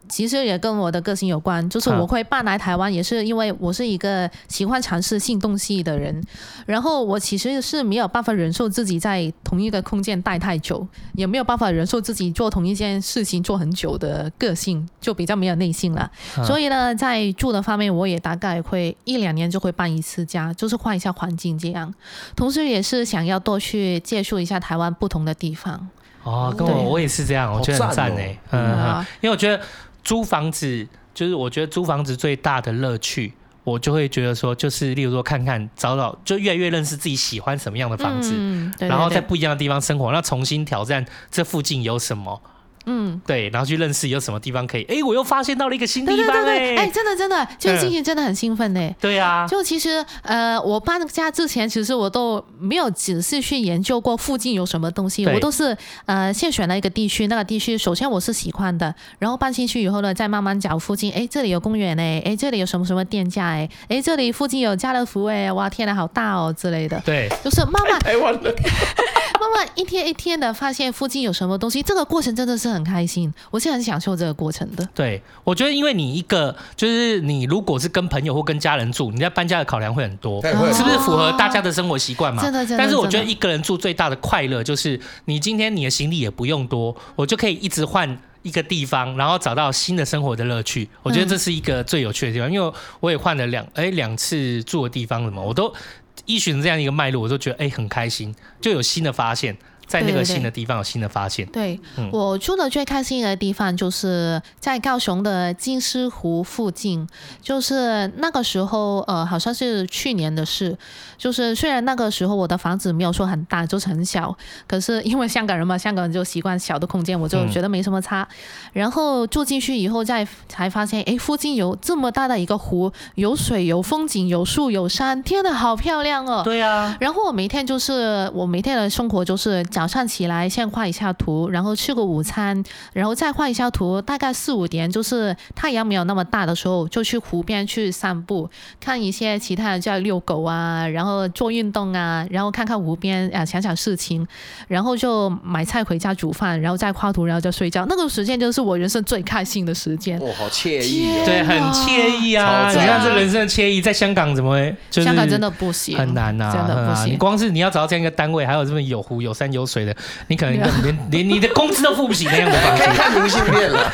其实也跟我的个性有关，就是我会搬来台湾，也是因为我是一个喜欢尝试新东西的人。然后我其实是没有办法忍受自己在同一个空间待太久，也没有办法忍受自己做同一件事情做很久的个性，就比较没有耐心了。所以呢，在住的方面，我也大概会一两年就会搬一次家，就是换一下环境这样。同时，也是想要多去接触一下台湾不同的地方。哦，跟我我也是这样，我觉得很赞诶。嗯，因为我觉得。租房子就是，我觉得租房子最大的乐趣，我就会觉得说，就是例如说看看找找，就越来越认识自己喜欢什么样的房子，嗯、对对对，然后在不一样的地方生活，那重新挑战这附近有什么。嗯，对，然后去认识有什么地方可以，哎，我又发现到了一个新地方，哎，哎、欸，真的真的，就是心情真的很兴奋呢。对、啊，就其实呃，我搬家之前，其实我都没有仔细去研究过附近有什么东西，我都是呃先选了一个地区，那个地区首先我是喜欢的，然后搬进去以后呢，再慢慢找附近，哎，这里有公园哎，哎，这里有什么什么店家哎，哎，这里附近有家乐福哎，哇，天哪，好大哦之类的，对，就是慢慢台湾的。慢慢一天一天的发现附近有什么东西，这个过程真的是很开心，我是很享受这个过程的。对，我觉得因为你一个就是你如果是跟朋友或跟家人住，你在搬家的考量会很多，是不是符合大家的生活习惯嘛？真的，真的。但是我觉得一个人住最大的快乐就是你今天你的行李也不用多，我就可以一直换一个地方，然后找到新的生活的乐趣。我觉得这是一个最有趣的地方，因为我也换了两哎两次住的地方，了嘛我都。依循这样一个脉络，我都觉得哎、很开心，就有新的发现。在那个新的地方有新的发现。对，我住的最开心的地方就是在高雄的金狮湖附近。就是那个时候，呃，好像是去年的事。就是虽然那个时候我的房子没有说很大，就是很小，可是因为香港人嘛，香港人就习惯小的空间，我就觉得没什么差。嗯、然后住进去以后，再才发现，哎，附近有这么大的一个湖，有水，有风景，有树，有山，天呐，好漂亮哦！对啊。然后我每天就是我每天的生活就是。早上起来先画一下图，然后吃个午餐，然后再画一下图。大概四五点，就是太阳没有那么大的时候，就去湖边去散步，看一些其他人在遛狗啊，然后做运动啊，然后看看湖边啊，想想事情，然后就买菜回家煮饭，然后再画图，然后就睡觉。那个时间就是我人生最开心的时间。哇、哦，好惬意、哦，对，很惬意啊！你看这人生的惬意，在香港怎么会？就是、香港真的不行，很难呐，真的不行。你光是你要找到这样一个单位，还有这么有湖有山有水的，你可能连连你的工资都付不起那样的房子。看明信片了，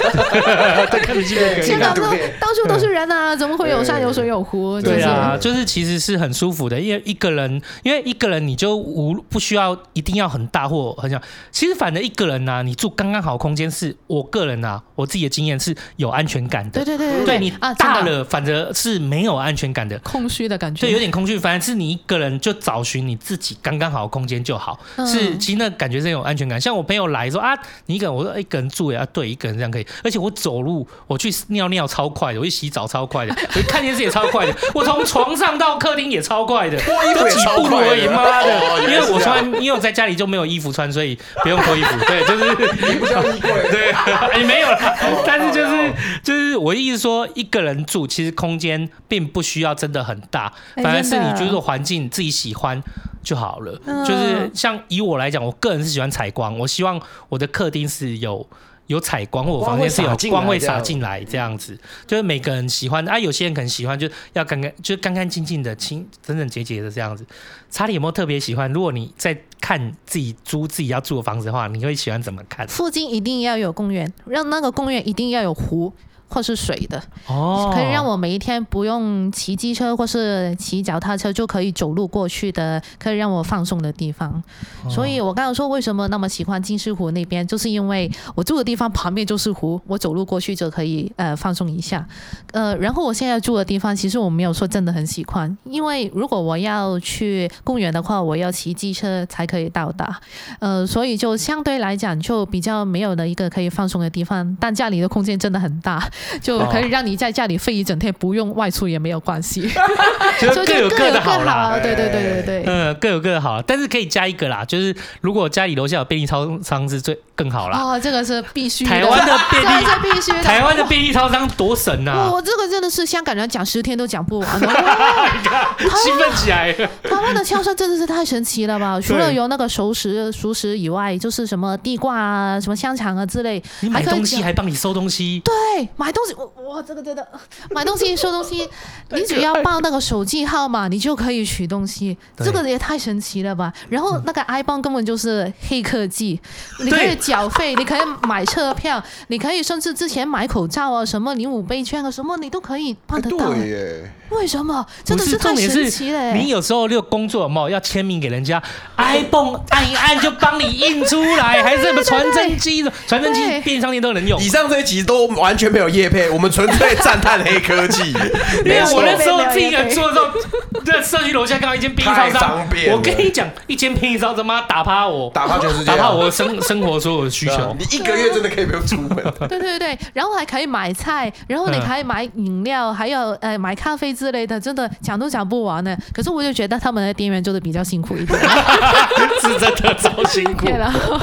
看明信片。香港都到处都是人啊，怎么会有山有水有湖？对啊，就是其实是很舒服的，因为一个人，因为一个人你就无不需要一定要很大或很小。其实反正一个人呐，你住刚刚好空间，是我个人呐，我自己的经验是有安全感的。对对对，对你大了，反正是没有安全感的，空虚的感觉。对，有点空虚。反正是你一个人就找寻你自己刚刚好的空间就好。是，其实那感觉是有安全感。像我朋友来说啊，你一个人，我说一个人住呀，对，一个人这样可以。而且我走路，我去尿尿超快的，我去洗澡超快的，我去看电视也超快的，我从床上到客厅也超快的，都几步路而已，妈的！因为我穿，因为我在家里就没有衣服穿，所以不用脱衣服。对，就是 你不需要衣柜，对，也没有了。但是就是就是我意思说，一个人住其实空间并不需要真的很大，反而是你就是环境自己喜欢。就好了，就是像以我来讲，我个人是喜欢采光，我希望我的客厅是有有采光，或我房间是有光会洒进来这样子。就是每个人喜欢啊，有些人可能喜欢就要干干，就干干净净的、清整整洁洁的这样子。查理有没有特别喜欢？如果你在看自己租自己要住的房子的话，你会喜欢怎么看？附近一定要有公园，让那个公园一定要有湖。或是水的，哦，可以让我每一天不用骑机车或是骑脚踏车就可以走路过去的，可以让我放松的地方。哦、所以我刚刚说为什么那么喜欢金狮湖那边，就是因为我住的地方旁边就是湖，我走路过去就可以呃放松一下。呃，然后我现在住的地方其实我没有说真的很喜欢，因为如果我要去公园的话，我要骑机车才可以到达。呃，所以就相对来讲就比较没有的一个可以放松的地方，但家里的空间真的很大。就可以让你在家里废一整天，不用外出也没有关系，就各有各的好啦。对对对对对，嗯，各有各的好，但是可以加一个啦，就是如果家里楼下有便利超商是最更好啦。哦，这个是必须的。台湾的便利，这必须的。台湾的便利超商多神呐！我这个真的是香港人讲十天都讲不完。兴奋起来。台湾的超商真的是太神奇了吧？除了有那个熟食、熟食以外，就是什么地瓜啊、什么香肠啊之类。你买东西还帮你收东西。对，买东西。我哇，这个真的 买东西收东西，你只要报那个手机号码，你就可以取东西，这个也太神奇了吧！然后那个 iPhone 根本就是黑科技，你可以缴费，你可以买车票，你可以甚至之前买口罩啊，什么你五倍券啊，什么你都可以办得到。对，为什么？真的是太神奇了。你有时候那个工作有没有要签名给人家，iPhone 按一按就帮你印出来，还是什么传真机的传真机，便利商店都能用。以上这一集都完全没有业配，我们纯粹赞叹黑科技。因为我那时候自己一个做的时候，在社区楼下看到一间便利超商，我跟你讲，一间便利超商妈打趴我，打趴全世界，打趴我生生活所有的需求。你一个月真的可以不用出门。对对对，然后还可以买菜，然后你还可以买饮料，还有呃买咖啡之类的，真的讲都讲不完呢。可是我就觉得他们的店员做的比较辛苦一点，是真的超辛苦。然后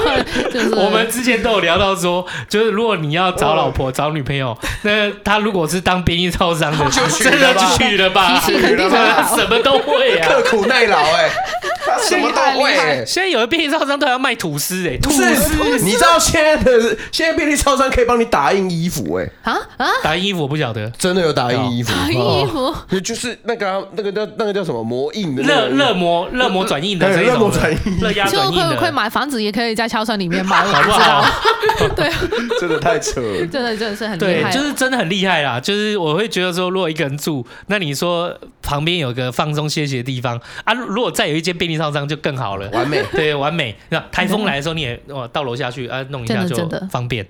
就是我们之前都有聊到说，就是如果你要找老婆、找女朋友，那他如果是当便利超商的，就真的就娶了吧，脾气 肯定很好，什么都会啊，刻苦耐劳哎，什么都会。现在有的便利超商都要卖吐司哎，吐司，你知道现在的现在便利超商可以帮你打印衣服哎，啊？啊，打印衣服我不晓得，真的有打印衣服，打印衣服，就是那个那个叫那个叫什么模印的。热热模热模转印的这种，热模转印，热压转印的，就会会买房子也可以在超商里面买，好不好？对，真的太扯了，真的真的是很厉害，就是真的很厉害啦。就是我会觉得说，如果一个人住，那你说旁边有个放松歇息的地方啊，如果再有一间便利商商就更好了，完美，对，完美。那台风来的时候你也哦到楼下去啊弄一下就方便。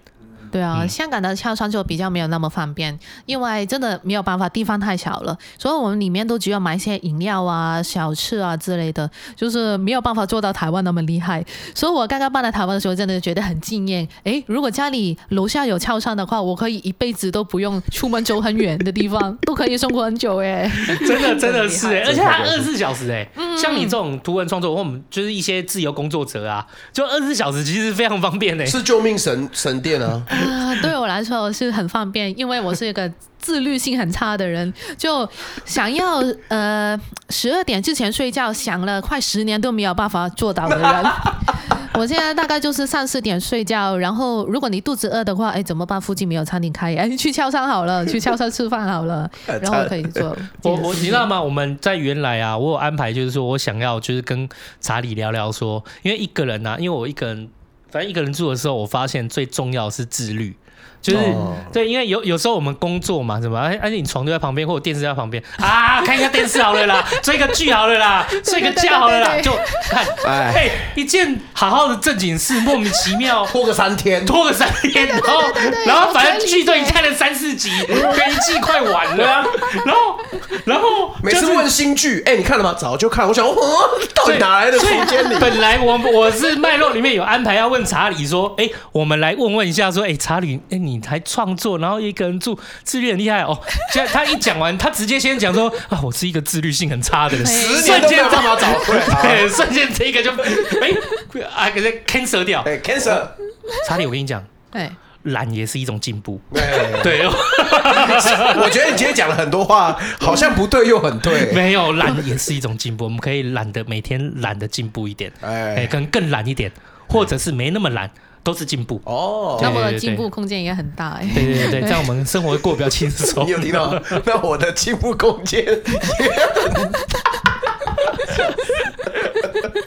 对啊，香港的超商就比较没有那么方便，因为真的没有办法，地方太小了，所以我们里面都只有买一些饮料啊、小吃啊之类的，就是没有办法做到台湾那么厉害。所以我刚刚搬来台湾的时候，真的觉得很惊艳。诶，如果家里楼下有超商的话，我可以一辈子都不用出门走很远的地方，都可以生活很久。诶，真的真的是诶，而且它二十四小时诶，像你这种图文创作，我们就是一些自由工作者啊，就二十四小时其实非常方便诶，是救命神神殿啊。啊，对我来说是很方便，因为我是一个自律性很差的人，就想要呃十二点之前睡觉，想了快十年都没有办法做到的人。我现在大概就是三四点睡觉，然后如果你肚子饿的话，哎，怎么办？附近没有餐厅开，哎，去超商好了，去超商吃饭好了，然后可以做。我我你知道吗？我们在原来啊，我有安排，就是说我想要就是跟查理聊聊说，因为一个人啊，因为我一个人。反正一个人住的时候，我发现最重要是自律。就是、oh. 对，因为有有时候我们工作嘛，什么，而且你床就在旁边，或者电视在旁边啊，看一下电视好了啦，追个剧好了啦，睡个觉好了啦，就看，哎、欸，一件好好的正经事，莫名其妙拖个三天，拖个三天，然后然后反正剧都已经看了三四集，跟一季快完了，啊，然后然后、就是、每次问新剧，哎、欸，你看了吗？早就看，我想，哦，到底哪来的时间？本来我我是脉络里面有安排要问查理说，哎、欸，我们来问问一下，说，哎、欸，查理，哎、欸，你。你才创作，然后一个人住，自律很厉害哦。现在他一讲完，他直接先讲说 啊，我是一个自律性很差的人，瞬间干嘛找回来？瞬间这个就哎啊给他 cancel 掉，哎 cancel。查理，我跟你讲，对，懒也是一种进步。对，我觉得你今天讲了很多话，好像不对又很对。没有，懒也是一种进步，我们可以懒得每天懒得进步一点，哎，可能更懒一点，或者是没那么懒。都是进步哦，那我的进步空间也很大哎。对对对，这样 我们生活会过比较轻松。你有听到？那我的进步空间也很大。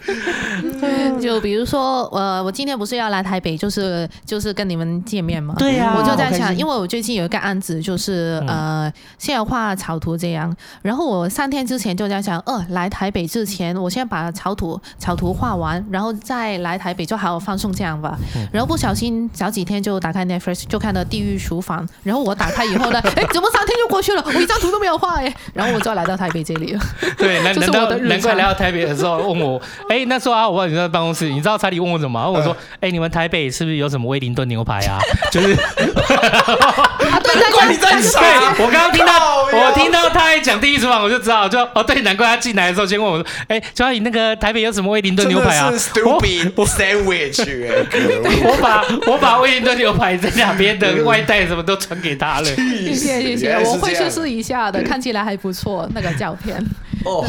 就比如说，呃，我今天不是要来台北，就是就是跟你们见面嘛。对呀、啊，我就在想，因为我最近有一个案子，就是呃，先要画草图这样。然后我三天之前就在想，呃，来台北之前，我先把草图草图画完，然后再来台北就好好放松这样吧。然后不小心早几天就打开 Netflix 就看到《地狱厨房》，然后我打开以后呢，哎，怎么三天就过去了？我一张图都没有画哎。然后我就来到台北这里了。对，难道难怪来到台北的时候问我，哎，那时候啊，我问你在办公室，你知道查理问我什么吗？问我说，哎，你们台北是不是有什么威灵顿牛排啊？就是，啊，对，难怪你在猜。我刚刚听到，我听到他还讲第一厨房，我就知道，就哦，对，难怪他进来的时候先问我说，哎，查理，那个台北有什么威灵顿牛排啊？是 stupid sandwich，我把我把威灵顿牛排在两边的外带什么都传给他了。谢谢谢谢，我会去试一下的，看起来还不错，那个照片。哦。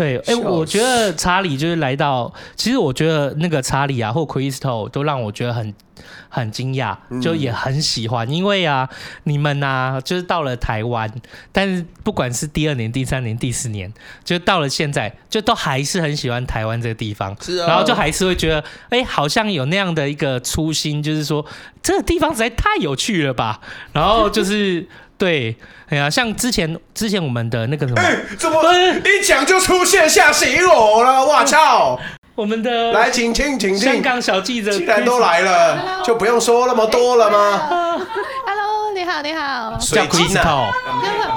对，哎，我觉得查理就是来到，其实我觉得那个查理啊，或 Crystal 都让我觉得很很惊讶，就也很喜欢，因为啊，你们啊，就是到了台湾，但是不管是第二年、第三年、第四年，就到了现在，就都还是很喜欢台湾这个地方，是啊，然后就还是会觉得，哎，好像有那样的一个初心，就是说这个地方实在太有趣了吧，然后就是。对，哎呀，像之前之前我们的那个什么，哎，怎么一讲就出现吓死我了？我 操！我们的来，请听，请听，香港小记者既然都来了，就不用说那么多了吗？Hello，你好，你好，水晶啊，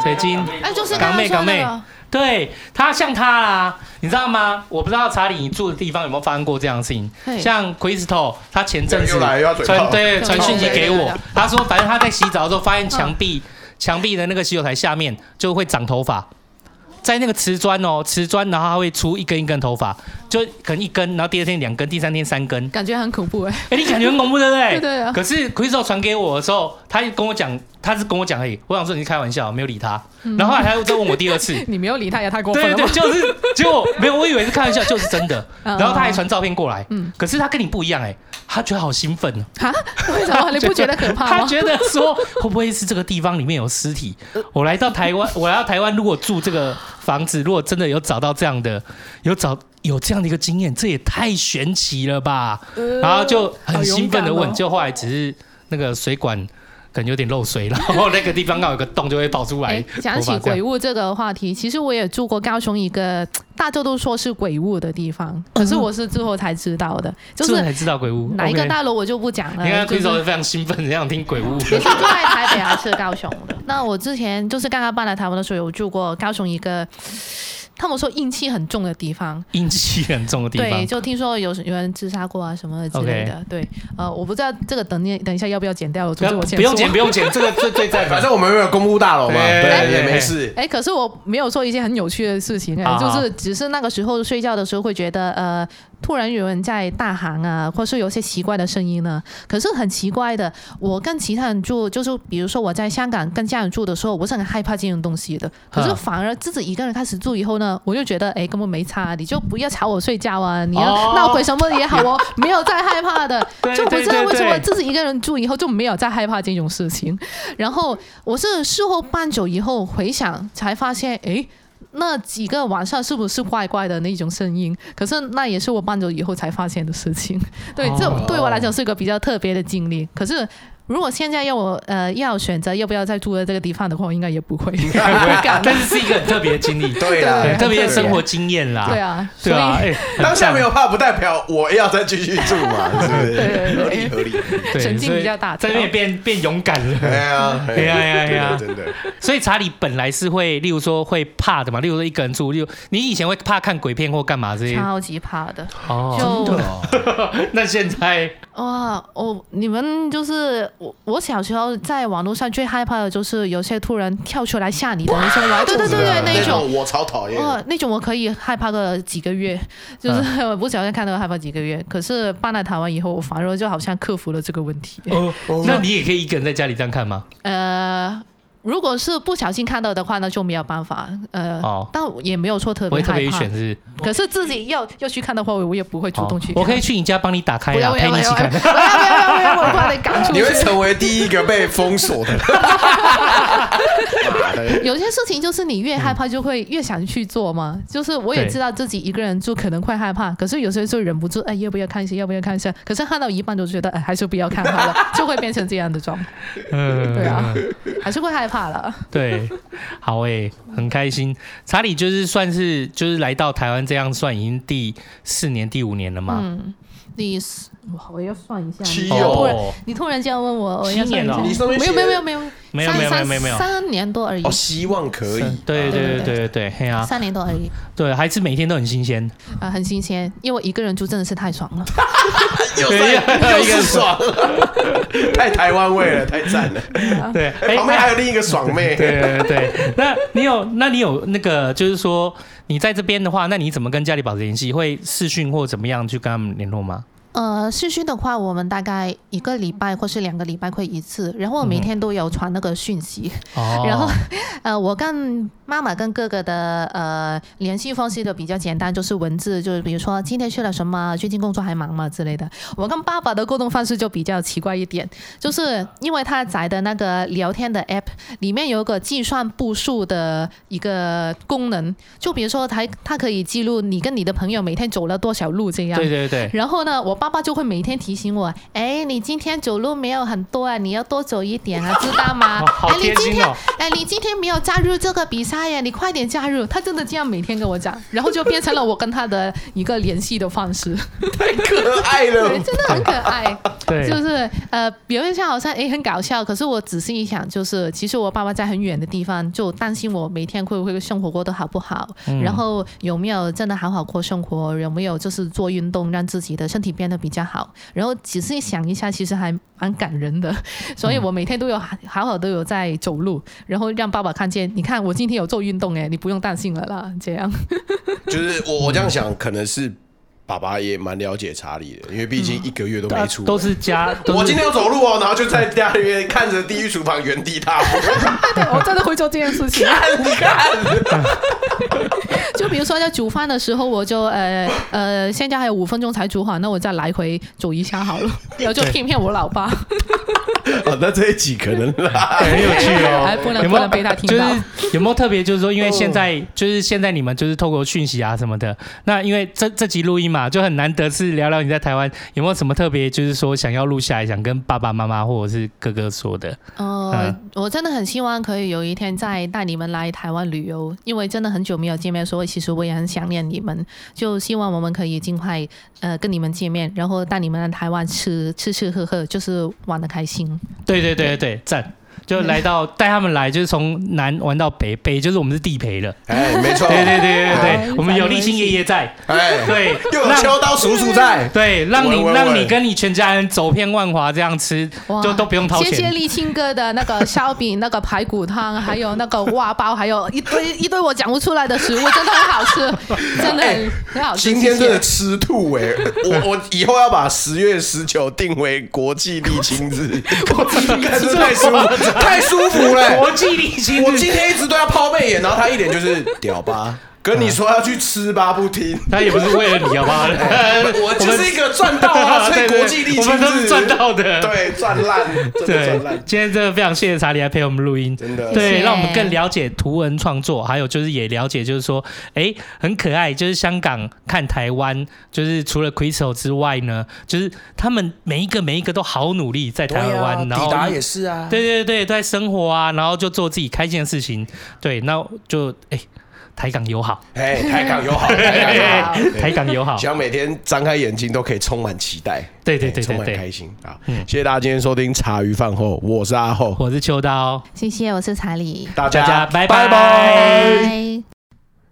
水晶，哎，就是港妹，港妹，对他像他啊，你知道吗？我不知道查理你住的地方有没有发生过这样的事情，像 Crystal，他前阵子传对传讯息给我，他说反正他在洗澡的时候发现墙壁。墙壁的那个洗手台下面就会长头发，在那个瓷砖哦，瓷砖，然后它会出一根一根头发，就可能一根，然后第二天两根，第三天三根，感觉很恐怖哎。哎，你感觉很恐怖对不对？对 对啊。可是 Crystal 传给我的时候，他跟我讲，他是跟我讲而已。我想说你是开玩笑，没有理他。然后后来他又再问我第二次，你没有理他也太过分了。对对，就是结果没有，我以为是开玩笑，就是真的。然后他还传照片过来，嗯，可是他跟你不一样哎。他觉得好兴奋啊！为什么你不觉得可怕吗？他觉得说会不会是这个地方里面有尸体？我来到台湾，我来到台湾，如果住这个房子，如果真的有找到这样的，有找有这样的一个经验，这也太玄奇了吧！然后就很兴奋的问，就后来只是那个水管。可能有点漏水，然后那个地方刚好有个洞，就会跑出来。讲起鬼屋这个话题，其实我也住过高雄一个大家都说是鬼屋的地方，可是我是之后才知道的，就是才知道鬼屋哪一个大楼我就不讲了。你看 Crystal 非常兴奋，很想听鬼屋。你是住在台北还是高雄的？那我之前就是刚刚搬来台湾的时候，有住过高雄一个。他们说阴气很重的地方，阴气很重的地方，对，就听说有有人自杀过啊什么之类的，Okay. 对，呃，我不知道这个等你等一下要不要剪掉，我不不用剪不用剪，这个最最在，反正我们没有公务大楼嘛，对，没事。哎，可是我没有说一些很有趣的事情，哎，就是只是那个时候睡觉的时候会觉得呃。突然有人在大喊啊，或是有些奇怪的声音呢。可是很奇怪的，我跟其他人住，就是比如说我在香港跟家人住的时候，我是很害怕这种东西的。可是反而自己一个人开始住以后呢，我就觉得哎，根本没差，你就不要吵我睡觉啊，你要闹鬼什么也好哦，没有再害怕的。就不知道为什么自己一个人住以后就没有再害怕这种事情。然后我是事后半久以后回想才发现，哎。那几个晚上是不是怪怪的那种声音？可是那也是我搬走以后才发现的事情。对，这对我来讲是一个比较特别的经历。可是。如果现在要我呃要选择要不要再住在这个地方的话，应该也不会。但是是一个很特别的经历，对啊，特别的生活经验啦。对啊，对啊。当下没有怕，不代表我要再继续住嘛，是不是？对，合理合理。神经比较大，在那边变变勇敢了。对啊，对啊，对啊，真的。所以查理本来是会，例如说会怕的嘛，例如说一个人住，例如你以前会怕看鬼片或干嘛这些？超级怕的。哦，真的。那现在？哇，哦，你们就是我，我小时候在网络上最害怕的就是有些突然跳出来吓你的那种，对对对对，那种我超讨厌。哦，那种我可以害怕个几个月，就是我不小心看到害怕几个月。可是搬来台湾以后，我反而就好像克服了这个问题。哦，那你也可以一个人在家里这样看吗？呃。如果是不小心看到的话，那就没有办法。呃，哦、但也没有说特别害怕。特别选是。可是自己要要去看的话，我也不会主动去看。我可以去你家帮你打开呀，陪你一起看。不要不要不要！我怕你赶出去。你会成为第一个被封锁的。有些事情就是你越害怕就会越想去做嘛。就是我也知道自己一个人住可能会害怕，可是有些时候忍不住，哎，要不要看一下？要不要看一下？可是看到一半就觉得，哎，还是不要看好了，就会变成这样的状态。嗯，对啊，还是会害怕了。对，好诶、欸，很开心。查理就是算是就是来到台湾这样算已经第四年、第五年了嘛。嗯，第四。哇，我要算一下。七哦，你突然这样问我，我要算一下。你上面没有没有没有没有没有没有没有没有没有三年多而已。哦，希望可以。对对对对对对，嘿啊，三年多而已。对，还是每天都很新鲜。啊，很新鲜，因为我一个人住真的是太爽了。又 又是爽，太台湾味了，太赞了。对，旁边还有另一个爽妹。对对对，那你有那你有那个就是说你在这边的话，那你怎么跟家里保持联系？会视讯或怎么样去跟他们联络吗？呃，试训的话，我们大概一个礼拜或是两个礼拜会一次，然后我每天都有传那个讯息，嗯、然后呃，我跟妈妈跟哥哥的呃联系方式都比较简单，就是文字，就是比如说今天去了什么，最近工作还忙吗之类的。我跟爸爸的沟通方式就比较奇怪一点，就是因为他载的那个聊天的 app 里面有个计算步数的一个功能，就比如说他他可以记录你跟你的朋友每天走了多少路这样。对对对。然后呢，我。爸爸就会每天提醒我，哎，你今天走路没有很多啊，你要多走一点啊，知道吗？哦、好贴心哦。哎，你今天，哎，你今天没有加入这个比赛呀，你快点加入。他真的这样每天跟我讲，然后就变成了我跟他的一个联系的方式。太可爱了，对，真的很可爱。对，就是呃，表面上好像哎很搞笑，可是我仔细一想，就是其实我爸爸在很远的地方，就担心我每天会不会生活过得好不好，嗯、然后有没有真的好好过生活，有没有就是做运动，让自己的身体变得比较好，然后仔细想一下，其实还蛮感人的。所以我每天都有好好都有在走路，然后让爸爸看见，你看我今天有做运动哎，你不用担心了啦。这样，就是我我这样想，可能是爸爸也蛮了解查理的，因为毕竟一个月都没出，都是家。是 我今天要走路哦，然后就在家里面看着地狱厨房原地踏步。我真的会做这件事情，你 看。就比如说在煮饭的时候，我就呃呃，现在还有五分钟才煮好，那我再来回走一下好了，然后就骗骗我老爸。哦，那这一集可能 很有趣哦，还不能不能被他听到。就是有没有特别，就是说，因为现在就是现在你们就是透过讯息啊什么的，那因为这这集录音嘛，就很难得是聊聊你在台湾有没有什么特别，就是说想要录下来，想跟爸爸妈妈或者是哥哥说的。哦、呃，嗯、我真的很希望可以有一天再带你们来台湾旅游，因为真的很久没有见面，所以其实我也很想念你们，就希望我们可以尽快呃跟你们见面，然后带你们来台湾吃吃吃喝喝，就是玩的开心。对对对对，赞。就来到带他们来，就是从南玩到北，北就是我们是地陪了。哎，没错，对对对对对，我们有立新爷爷在，哎，对，又有秋刀叔叔在，对，让你让你跟你全家人走遍万华这样吃，就都不用掏钱。谢谢立新哥的那个烧饼、那个排骨汤，还有那个碗包，还有一堆 一堆我讲不出来的食物，真的很好吃，真的很好吃。今天真的吃吐哎！我我以后要把十月十九定为国际立青日，我真的感觉太舒服。太舒服了，国际立青，我今天一直都要抛媚眼，然后他一脸就是屌吧。跟你说要去吃吧，不听。他也不是为了你，好不好？我就是一个赚到啊，所以国际立青日，我们都是赚到的。对，赚烂，对，赚烂。今天真的非常谢谢查理来陪我们录音，真的。对，让我们更了解图文创作，还有就是也了解，就是说，哎，很可爱，就是香港看台湾，就是除了 Crystal 之外呢，就是他们每一个每一个都好努力在台湾，然后抵达也是啊，对对对，都在生活啊，然后就做自己开心的事情，对，那就哎。台港友好，哎，台港友好，台港友好，台港友好，希望每天张开眼睛都可以充满期待，对对对，充满开心。啊！谢谢大家今天收听茶余饭后，我是阿厚，我是秋刀，谢谢，我是查理，大家拜拜。拜，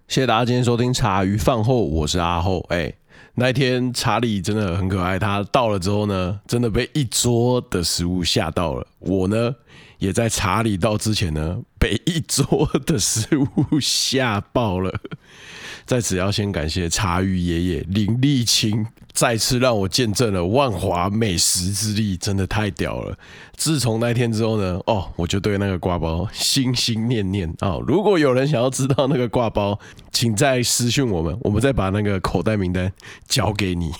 谢谢大家今天收听茶余饭后，我是阿厚，哎，那一天查理真的很可爱，他到了之后呢，真的被一桌的食物吓到了，我呢。也在查理到之前呢，被一桌的食物吓爆了。在此要先感谢茶余爷爷林立青，再次让我见证了万华美食之力，真的太屌了。自从那天之后呢，哦，我就对那个挂包心心念念啊、哦。如果有人想要知道那个挂包，请再私讯我们，我们再把那个口袋名单交给你。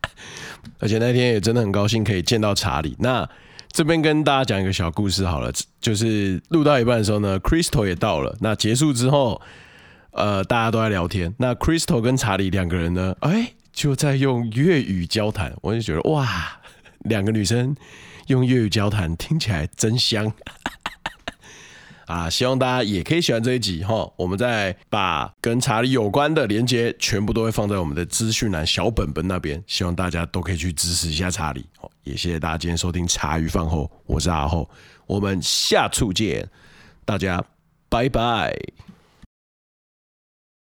而且那天也真的很高兴可以见到查理。那。这边跟大家讲一个小故事好了，就是录到一半的时候呢，Crystal 也到了。那结束之后，呃，大家都在聊天。那 Crystal 跟查理两个人呢，哎，就在用粤语交谈。我就觉得哇，两个女生用粤语交谈，听起来真香。啊，希望大家也可以喜欢这一集哈。我们再把跟查理有关的连接全部都会放在我们的资讯栏小本本那边，希望大家都可以去支持一下查理。也谢谢大家今天收听茶余饭后，我是阿厚，我们下次见，大家拜拜。